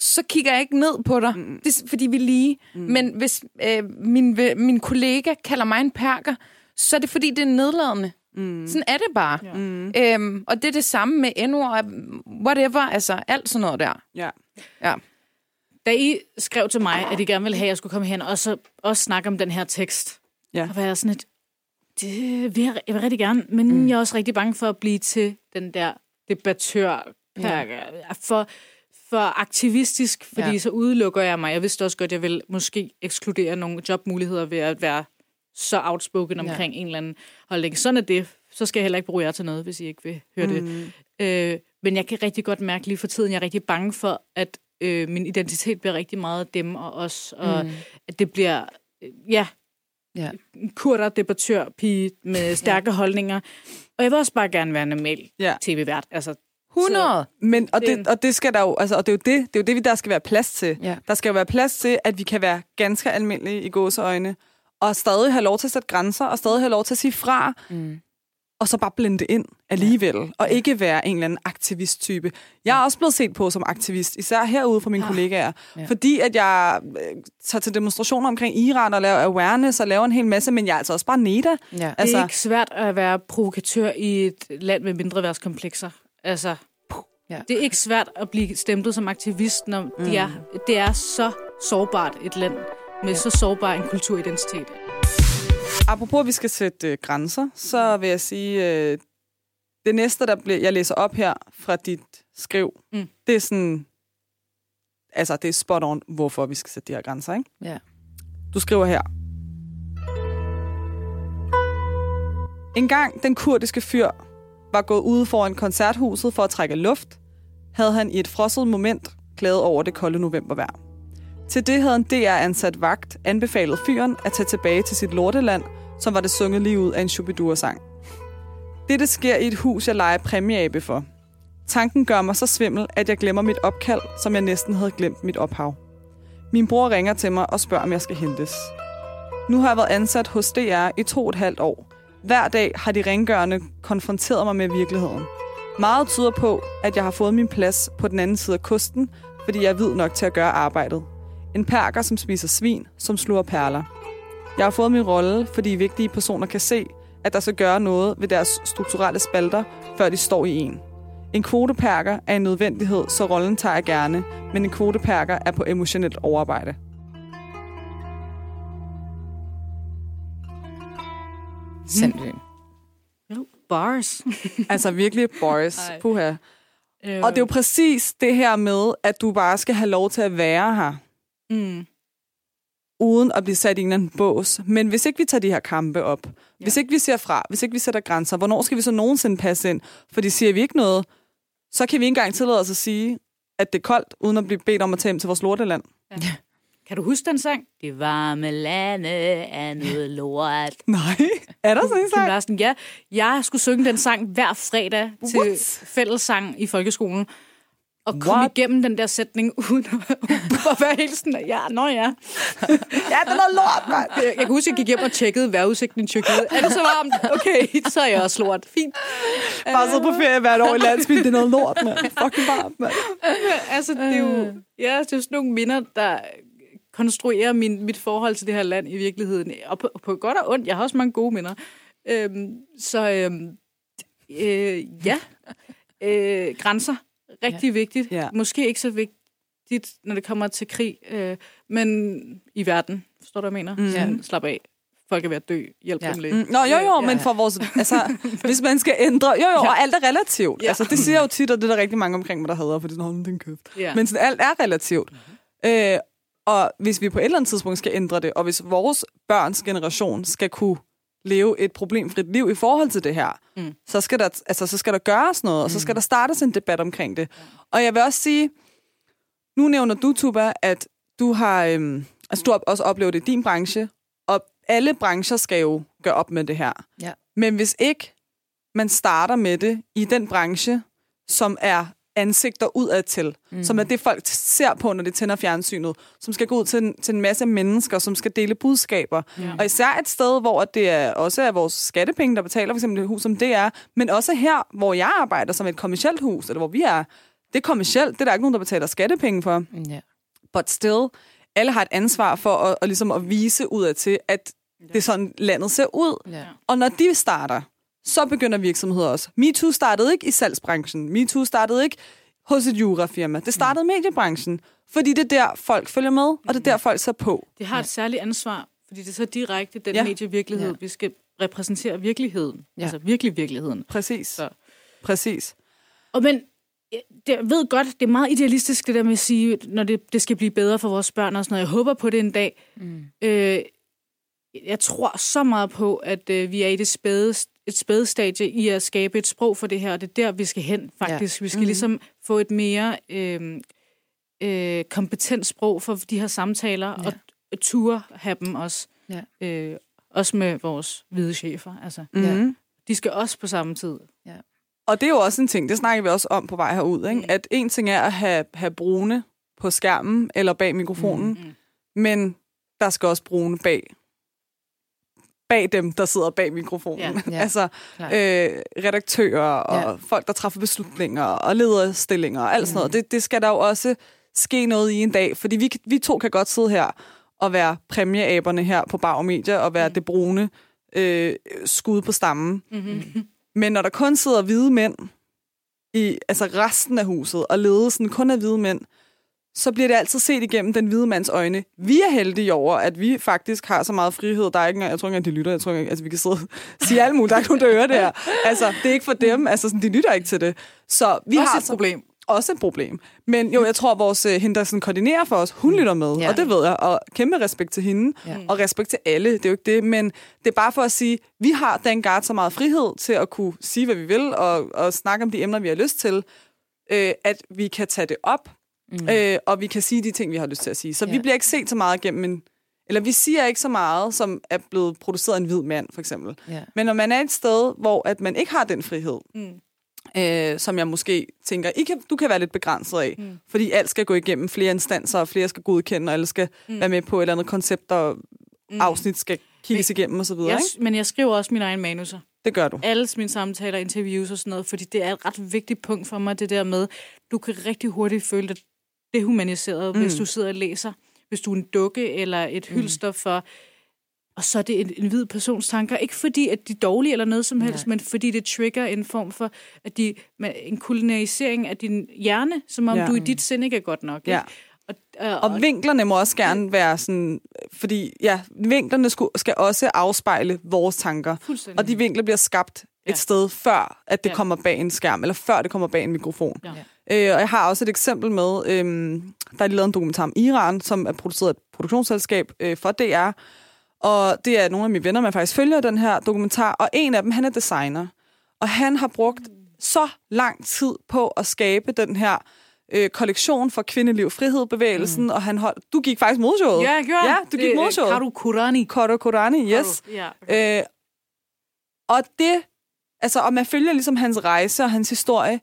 så kigger jeg ikke ned på dig, mm. det er, fordi vi er lige. Mm. Men hvis øh, min, min kollega kalder mig en perker, så er det fordi, det er nedladende. Mm. Sådan er det bare. Ja. Mm. Øhm, og det er det samme med n-ord, whatever, altså alt sådan noget der. ja. Ja. Da I skrev til mig, at I gerne ville have, at jeg skulle komme hen og så også snakke om den her tekst, Ja. og var jeg sådan et, det vil jeg, jeg vil rigtig gerne, men mm. jeg er også rigtig bange for at blive til den der debattør. Ja. For, for aktivistisk, fordi ja. så udelukker jeg mig. Jeg vidste også godt, at jeg vil måske ekskludere nogle jobmuligheder ved at være så outspoken omkring ja. en eller anden holdning. Sådan er det. Så skal jeg heller ikke bruge jer til noget, hvis I ikke vil høre mm. det. Øh, men jeg kan rigtig godt mærke lige for tiden, jeg er rigtig bange for, at øh, min identitet bliver rigtig meget dem og os, og mm. at det bliver, øh, ja, Ja. kurder, debattør, pige med stærke ja. holdninger. Og jeg vil også bare gerne være en normal Ja. tv-vært. Altså, 100. Men, og, det, Det- og det skal der jo, altså, og det er jo det, det er jo det, vi der skal være plads til. Ja. Der skal jo være plads til, at vi kan være ganske almindelige i gåseøjne, og stadig have lov til at sætte grænser, og stadig have lov til at sige fra, Mm. og så bare blende ind alligevel, ja. og ikke være en eller anden aktivist-type. Jeg er også blevet set på som aktivist, især herude fra mine ja. kollegaer, ja. fordi at jeg øh, tager til demonstrationer omkring Iran og laver awareness og laver en hel masse, men jeg er altså også bare Neda. Ja. Det er Altså- ikke svært at være provokatør i et land med mindre værtskomplekser. Altså, Ja. det er ikke svært at blive stemplet som aktivist, når mm. det, er, det er så sårbart et land med så sårbar en kulturidentitet. Apropos, at vi skal sætte øh, grænser, så vil jeg sige, øh, det næste, der bliver, jeg læser op her fra dit skriv. Mm. det er sådan, altså det er spot on, hvorfor vi skal sætte de her grænser, ikke? Ja. Du skriver her. En gang den kurdiske fyr var gået ude foran koncerthuset for at trække luft, havde han i et frosset moment klaget over det kolde novembervejr. Til det havde en DR-ansat vagt anbefalet fyren at tage tilbage til sit lorteland, som var det sunget lige ud af en Shubidua-sang. Dette sker i et hus, jeg leger præmieabe for. Tanken gør mig så svimmel, at jeg glemmer mit opkald, som jeg næsten havde glemt mit ophav. Min bror ringer til mig og spørger, om jeg skal hentes. Nu har jeg været ansat hos DR i to og et halvt år. Hver dag har de rengørende konfronteret mig med virkeligheden. Meget tyder på, at jeg har fået min plads på den anden side af kusten, fordi jeg er vid nok til at gøre arbejdet. En perker, som spiser svin, som sluger perler. Jeg har fået min rolle, fordi vigtige personer kan se, at der skal gøre noget ved deres strukturelle spalter, før de står i en. En kvoteperker er en nødvendighed, så rollen tager jeg gerne, men en kvoteperker er på emotionelt overarbejde. Sindssygt. Jo, bars. Altså virkelig, Boris. Ej. Puha. Øh, Og det er jo præcis det her med, at du bare skal have lov til at være her, Mm. uden at blive sat i en eller anden bås. Men hvis ikke vi tager de her kampe op, ja. hvis ikke vi ser fra, hvis ikke vi sætter grænser, hvornår skal vi så nogensinde passe ind? Fordi siger vi ikke noget, så kan vi ikke engang tillade os at sige, at det er koldt, uden at blive bedt om at tage hjem til vores lorteland. Kan du huske den sang? Det varme lande er noget lort. Nej, er der sådan en sang? Larsen, ja. Jeg skulle synge den sang hver fredag til What? fællessang i folkeskolen. Og komme What? igennem den der sætning, uden at at være helt sådan, ja, nå ja. Ja, den er lort, mand. Jeg kan huske, at jeg gik hjem og tjekkede vejrudsigten i Tyrkiet. Er det så varmt? Okay, så er jeg også lort. Fint. Bare sidde på ferie hvert år i landsbyen, det er noget lort, mand. Fucking varmt, mand. Altså, det er jo, ja, det er jo sådan nogle minder, der konstruerer min, mit forhold til det her land i virkeligheden. Og på, på godt og ondt. Jeg har også mange gode minder. Øhm, så øhm, øh, ja, øh, grænser. Rigtig ja. vigtigt. Ja. Måske ikke så vigtigt, når det kommer til krig, øh, men i verden. Forstår du, hvad jeg mener? Mm. Sådan, slap af. Folk er ved at dø. Hjælp Ja. ja. dem lidt. Mm, Nå, jo, jo, men for vores... Altså, hvis man skal ændre... Jo, jo, og alt er relativt. Ja. Altså, det siger jo tit, og det er der rigtig mange omkring mig, der hader, for det er sådan, din kæft. Ja. Men sådan, alt er relativt. Øh, og hvis vi på et eller andet tidspunkt skal ændre det, og hvis vores børns generation skal kunne leve et problemfrit liv i forhold til det her, mm. så, skal der, altså, så skal der gøres noget, og så skal der startes en debat omkring det. Og jeg vil også sige, nu nævner du, Tuba, at du har, øhm, altså, du har også oplevet det i din branche, og alle brancher skal jo gøre op med det her. Ja. Men hvis ikke man starter med det i den branche, som er ansigter udad til, mm. som er det, folk ser på, når de tænder fjernsynet, som skal gå ud til en, til en masse mennesker, som skal dele budskaber. Ja. Og især et sted, hvor det er, også er vores skattepenge, der betaler for eksempel et hus som det er, men også her, hvor jeg arbejder som et kommersielt hus, eller hvor vi er, det er kommersielt, det er der ikke nogen, der betaler skattepenge for Ja. but still, alle har et ansvar for at, at, ligesom at vise udad til, at det er sådan, landet ser ud. Ja. Og når de starter, så begynder virksomheder også. MeToo startede ikke i salgsbranchen. MeToo startede ikke hos et jurafirma. Det startede i mediebranchen, fordi det er der, folk følger med, og det er der, folk ser på. Det har et særligt ansvar, fordi det er så direkte den Ja. medievirkelighed, Ja. vi skal repræsentere virkeligheden. Ja. Ja. Altså virkelig virkeligheden. Præcis. Så. Præcis. Og men det, jeg ved godt, det er meget idealistisk, det der med at sige, når det, det skal blive bedre for vores børn og sådan noget. Jeg håber på det en dag. Mm. Øh, jeg tror så meget på, at øh, vi er i det spæde, et spædestadie i at skabe et sprog for det her, og det er der, vi skal hen, faktisk. Ja. Vi skal mm-hmm. ligesom få et mere øh, øh, kompetent sprog for de her samtaler, ja. og ture have dem også. Ja. Øh, også med vores hvide chefer. Altså, Mm-hmm. ja. De skal også på samme tid. Ja. Og det er jo også en ting, det snakker vi også om på vej herud, ikke? Mm. at en ting er at have, have brune på skærmen eller bag mikrofonen, Mm. men der skal også brune bag bag dem, der sidder bag mikrofonen. Ja, ja, altså øh, redaktører og Ja. folk, der træffer beslutninger og lederstillinger og alt sådan noget. Det, det skal der jo også ske noget i en dag, fordi vi, vi to kan godt sidde her og være præmieaberne her på Bauer Media og være det brune øh, skud på stammen. Mm-hmm. Men når der kun sidder hvide mænd i altså resten af huset, og ledelsen kun er hvide mænd, så bliver det altid set igennem den hvide mands øjne. Vi er heldige over, at vi faktisk har så meget frihed. Der er ikke jeg tror ikke engang, de lytter. Jeg tror ikke, altså, vi kan sidde og sige alt muligt. Der er ikke nogen, der hører det her. Altså, det er ikke for dem. Altså, sådan, de lytter ikke til det. Så vi Også har et problem. også et problem. Men jo, jeg tror, at vores øh, hende, der sådan koordinerer for os, hun lytter med, Ja. og det ved jeg, og kæmpe respekt til hende, Ja. og respekt til alle, det er jo ikke det, men det er bare for at sige, vi har Dan Gard så meget frihed til at kunne sige, hvad vi vil, og, og snakke om de emner, vi har lyst til, øh, at vi kan tage det op, mm. øh, og vi kan sige de ting, vi har lyst til at sige. Så ja. Vi bliver ikke set så meget gennem en, eller vi siger ikke så meget, som er blevet produceret af en hvid mand, for eksempel. Ja. Men når man er et sted, hvor at man ikke har den frihed, Mm. øh, som jeg måske tænker, I kan, du kan være lidt begrænset af, mm. fordi alt skal gå igennem flere instanser, og flere skal godkende, og alle skal mm. være med på et eller andet koncept, og mm. afsnit skal kigges igennem osv. Jeg, Ikke? men jeg skriver også mine egne manuser. Det gør du. Alle mine samtaler, interviews og sådan noget, fordi det er et ret vigtigt punkt for mig, det der med, du kan rigtig hurtigt føle dig dehumaniseret, mm. hvis du sidder og læser. Hvis du er en dukke eller et hylster for... Og så er det en, en hvid persons tanker. Ikke fordi, at de er dårlige eller noget som helst, Nej. men fordi det trigger en form for at de, en kulinarisering af din hjerne, som om Ja. du i dit sind ikke er godt nok. Ja. Og, øh, Og vinklerne må også gerne være sådan, fordi ja, vinklerne sku- skal også afspejle vores tanker. Og de vinkler bliver skabt et Ja. sted, før at det Ja. kommer bag en skærm, eller før det kommer bag en mikrofon. Ja. Øh, og jeg har også et eksempel med, øhm, der er de lavet en dokumentar om Iran, som er produceret af et produktionsselskab øh, for DR. Og det er nogle af mine venner, man faktisk følger den her dokumentar. Og en af dem, han er designer. Og han har brugt så lang tid på at skabe den her øh, kollektion for kvindeliv frihed-bevægelsen. Mm. Og han holdt, du gik faktisk modshowet. Ja, jeg gjorde Ja, du gik er modshowet. Karu Kurani. Kodo Korani, yes. Karu, Ja, okay. Øh, og det, altså, og man følger ligesom hans rejse og hans historie.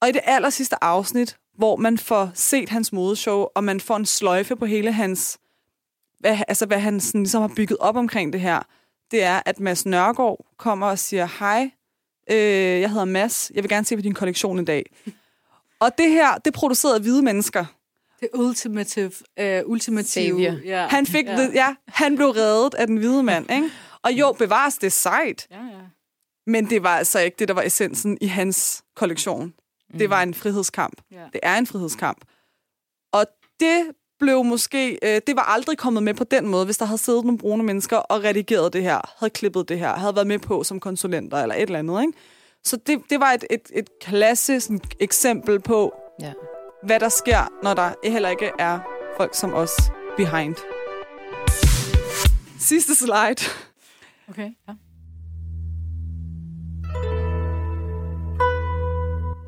Og i det aller sidste afsnit, hvor man får set hans modeshow, og man får en sløjfe på hele hans, hvad, altså hvad han sådan, ligesom har bygget op omkring det her, det er, at Mads Nørgaard kommer og siger, hej, øh, jeg hedder Mads, jeg vil gerne se på din kollektion i dag. Og det her, det er produceret af hvide mennesker. Det ultimative, uh, ultimative. Ja. Han fik, ja. ja. ja, han blev reddet af den hvide mand, ikke? Og jo, bevares det sejt, Ja, ja. Men det var altså ikke det, der var essensen i hans kollektion. Det var en frihedskamp. Ja. Det er en frihedskamp. Og det blev måske, øh, det var aldrig kommet med på den måde, hvis der havde siddet nogle brune mennesker og redigeret det her, havde klippet det her, havde været med på som konsulenter eller et eller andet. Ikke? Så det, det var et, et, et klassisk eksempel på, Ja. hvad der sker, når der heller ikke er folk som os behind. Sidste slide. Okay, ja.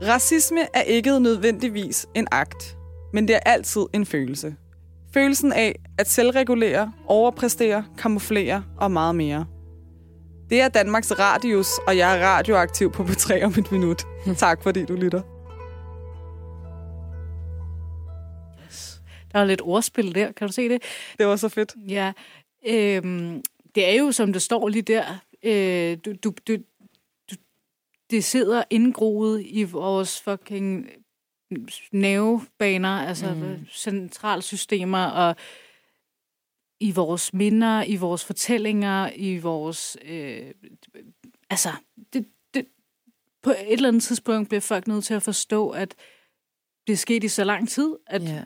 Racisme er ikke nødvendigvis en akt, men det er altid en følelse. Følelsen af at selvregulere, overpræstere, kamuflere og meget mere. Det er Danmarks Radius, og jeg er radioaktiv på P3 om et minut. Tak fordi du lytter. Der er lidt ordspil der, kan du se det? Det var så fedt. Ja, øhm, det er jo, som det står lige der, øh, du, du, du, det sidder indgroet i vores fucking nervebaner, altså mm. centralsystemer, og i vores minder, i vores fortællinger, i vores... Øh, altså, det, det, på et eller andet tidspunkt bliver folk nødt til at forstå, at det er sket i så lang tid, at Ja.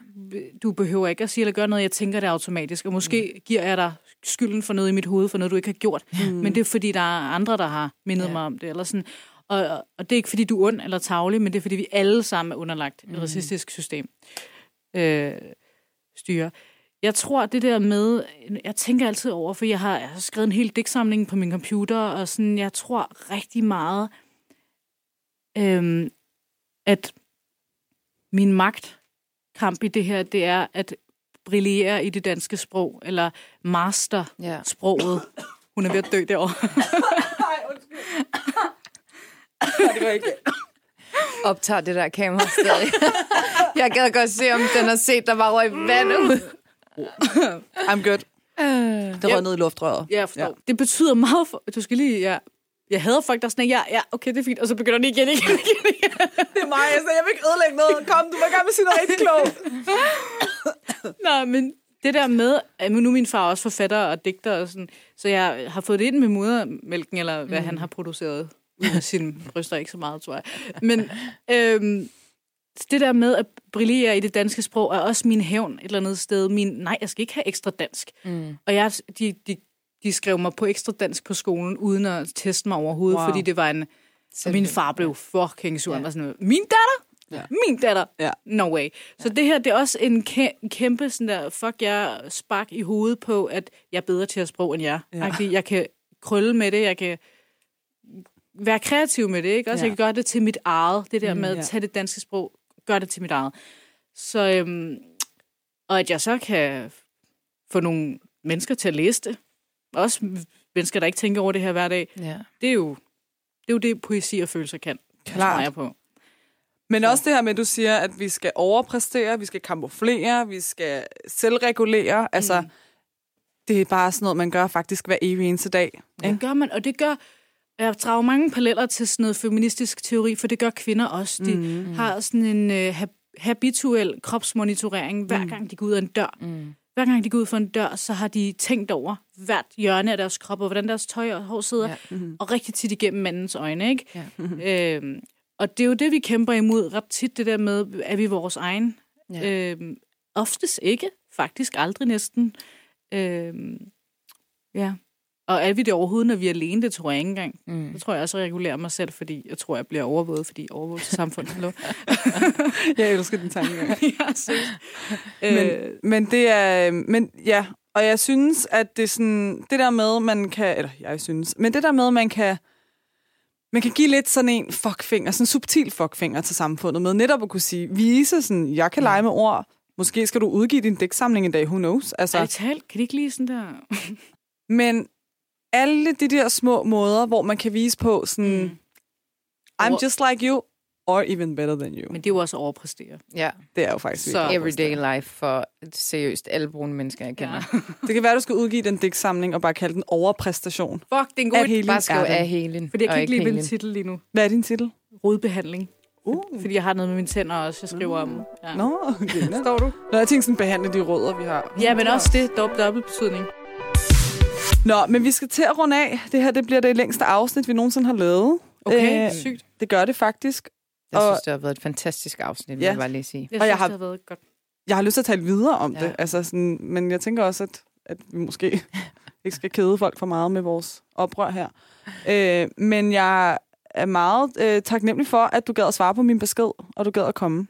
du behøver ikke at sige eller gøre noget, jeg tænker det automatisk. Og måske mm. giver jeg dig skylden for noget i mit hoved, for noget, du ikke har gjort. Mm. Men det er fordi, der er andre, der har mindet ja. mig om det. Eller sådan. Og, og det er ikke, fordi du er ond eller tavlig, men det er, fordi vi alle sammen er underlagt et racistisk system. Øh, styre. Jeg tror, det der med, jeg tænker altid over, for jeg har, jeg har skrevet en hel digtsamling på min computer, og sådan, jeg tror rigtig meget, øhm, at min magtkamp i det her, det er at brillere i det danske sprog, eller master sproget. Hun er ved at dø derovre. Nej, undskyld. Nej, det var ikke. Optager det der kamera stadig. jeg gad godt se, om den har set, der var røg vand ud. I'm good. Det røg ned i luftrøret. Ja, jeg forstår. Ja. Det betyder meget for... Du skal lige... Ja. Jeg hader folk, der er sådan, ja, ja, okay, det er fint. Og så begynder de igen, igen, igen, igen. Det er mig, altså, jeg vil ikke ødelægge noget. Kom, du var gerne sige noget rigtig klogt. Nå, men det der med, at nu er min far også forfatter og digter og sådan, så jeg har fået det ind med modermælken, eller hvad mm. han har produceret sine bryster, ikke så meget, tror jeg. Men øhm, det der med at brillere i det danske sprog, er også min hævn et eller andet sted. Min, nej, jeg skal ikke have ekstra dansk. Mm. Og jeg, de, de, de skrev mig på ekstra dansk på skolen, uden at teste mig overhovedet, wow. Fordi det var en... Og min far blev fucking sur. Ja. Ja. Var sådan, min datter? Ja. Min datter? Ja. No way. Så det her, det er også en kæ- kæmpe sådan der, fuck jeg spark i hovedet på, at jeg er bedre til at sprog end jer. Ja. Ja. Jeg kan krølle med det, jeg kan være kreativ med det, ikke? Også Ja. ja. jeg kan gøre det til mit eget. Det der med ja. at tage det danske sprog, gøre det til mit eget. Så, øhm, og at jeg så kan få nogle mennesker til at læse det. Også mennesker, der ikke tænker over det her hver dag. Ja. Det er jo det, er jo det poesi og følelser kan. Klart. på. Men også det her med, at du siger, at vi skal overpræstere, vi skal kamuflere, vi skal selvregulere. Altså, det er bare sådan noget, man gør faktisk hver evig eneste dag. Det gør man, og det gør... Jeg drager mange paralleller til sådan noget feministisk teori, for det gør kvinder også. De mm. har sådan en øh, hab- habituel kropsmonitorering, hver gang de går ud af en dør. Mm. Hver gang de går ud for en dør, så har de tænkt over hvert hjørne af deres krop, og hvordan deres tøj og hår sidder, Ja. ja. mm. og rigtig tit igennem mandens øjne. Ikke? Ja. Øhm, og det er jo det, vi kæmper imod ret tit, det der med, er vi vores egen? Ja. Øhm, oftest ikke, faktisk aldrig næsten. Øhm, ja. Og er vi det overhovedet, når vi er alene? Det tror jeg ikke engang. Mm. Det tror jeg også, at regulerer mig selv, fordi jeg tror, jeg bliver overvåget, fordi overvåget til samfundet. Jeg elsker den tanke. ja. Men, øh, men det er, men ja, og jeg synes, at det sådan, det der med, man kan, eller jeg synes, men det der med, man kan, man kan give lidt sådan en fuckfinger, sådan en subtil fuckfinger til samfundet med netop at kunne sige, vise sådan, jeg kan lege med ord, måske skal du udgive din digtsamling en dag, who knows? Altså, ærligt talt, kan de ikke lige sådan der... men alle de der små måder, hvor man kan vise på sådan, mm. I'm Over- just like you, or even better than you. Men det er jo også at overpræstere. ja. Det er jo faktisk Så- Everyday life for seriøst alle brune mennesker, jeg kender. Ja. Det kan være, du skal udgive den digtsamling og bare kalde den overpræstation. Fuck, det er en god idé. hele Bare skriv er den. af helen. Fordi jeg kan ikke lide min titel lige nu. Hvad er din titel? Rodbehandling. Uh. Fordi jeg har noget med mine tænder også, jeg skriver om. Ja. Nå, okay. Nå. Står du? Nå, jeg tænkte sådan, behandle de rødder, vi har. Ja, men også det. Dobbelt, dobbelt betydning. Nå, men vi skal til at runde af. Det her det bliver det længste afsnit, vi nogensinde har lavet. Okay, Øh, sygt. Det gør det faktisk. Jeg Og- synes, det har været et fantastisk afsnit, vil Ja. jeg bare lige sige. Jeg og synes, jeg har- det har været godt. Jeg har lyst til at tale videre om Ja. det. Altså sådan, men jeg tænker også, at, at vi måske ikke skal kede folk for meget med vores oprør her. Øh, men jeg er meget øh, taknemmelig for, at du gad at svare på min besked, og du gad at komme.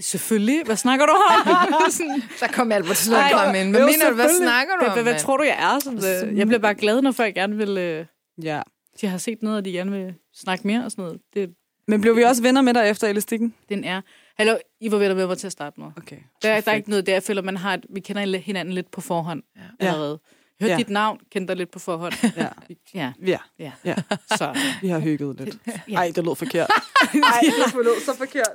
Selvfølgelig. Hvad snakker du om? Sådan, Så kom Albert frem ind. Hvad jo, mener du? Hvad snakker du om? hvad, hvad tror du, jeg er? Sådan, øh, jeg bliver bare glad, når folk gerne vil... Øh, Ja. de har set noget, og de gerne vil snakke mere og sådan noget. Det, Men blev vi også venner med dig efter elastikken? den er... Hallo, I var ved at være med til at starte med. Okay. Der, der er ikke noget der. Jeg føler, man har et, vi kender hinanden lidt på forhånd ja. allerede. Hørte Ja. dit navn, kendte dig lidt på forhånd. Ja. Ja, Ja, ja. ja. Så, vi har hygget lidt. Ja. Ej, det lød forkert. Ej, det lød så forkert.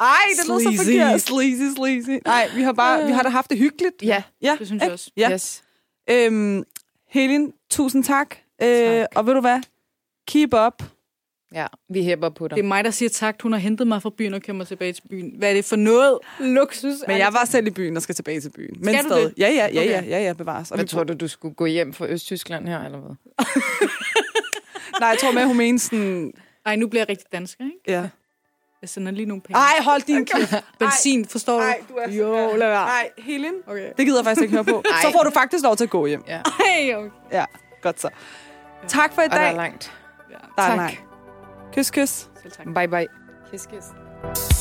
Ej, det lød så forkert. Sleazy, sleazy. Nej, vi har bare vi har da haft det hyggeligt. Ja, Ja, det synes jeg også. Ja. yes. Øhm, Helin, tusind tak. Øh, Tak. og ved du hvad? Keep up. Ja, vi hæpper på dig. Det er mig, der siger tak. Hun har hentet mig fra byen og kommer tilbage til byen. Hvad er det for noget luksus? Men jeg var selv i byen og skal tilbage til byen. Men Skal du stadig. det? Ja, ja, ja, ja, ja, ja, bevares. Og Hvad tror du, du skulle gå hjem fra Østtyskland her, eller hvad? Nej, jeg tror med, hun mener sådan... Ej, nu bliver jeg rigtig dansker, ikke? Ja. Jeg sender lige nogle penge. Ej, hold din kæft. Benzin, forstår du? Ej, du er Jo, lad være. Nej, Helin. Okay. Det gider jeg faktisk ikke høre på. Ej. Så får du faktisk lov til at gå hjem. Ja. Ej, okay. Ja, godt så. Tak for i Og der er dag. langt. Ja. Der er Tak. nej. Kys, kys. Selv tak. Bye bye. Kiss, kiss.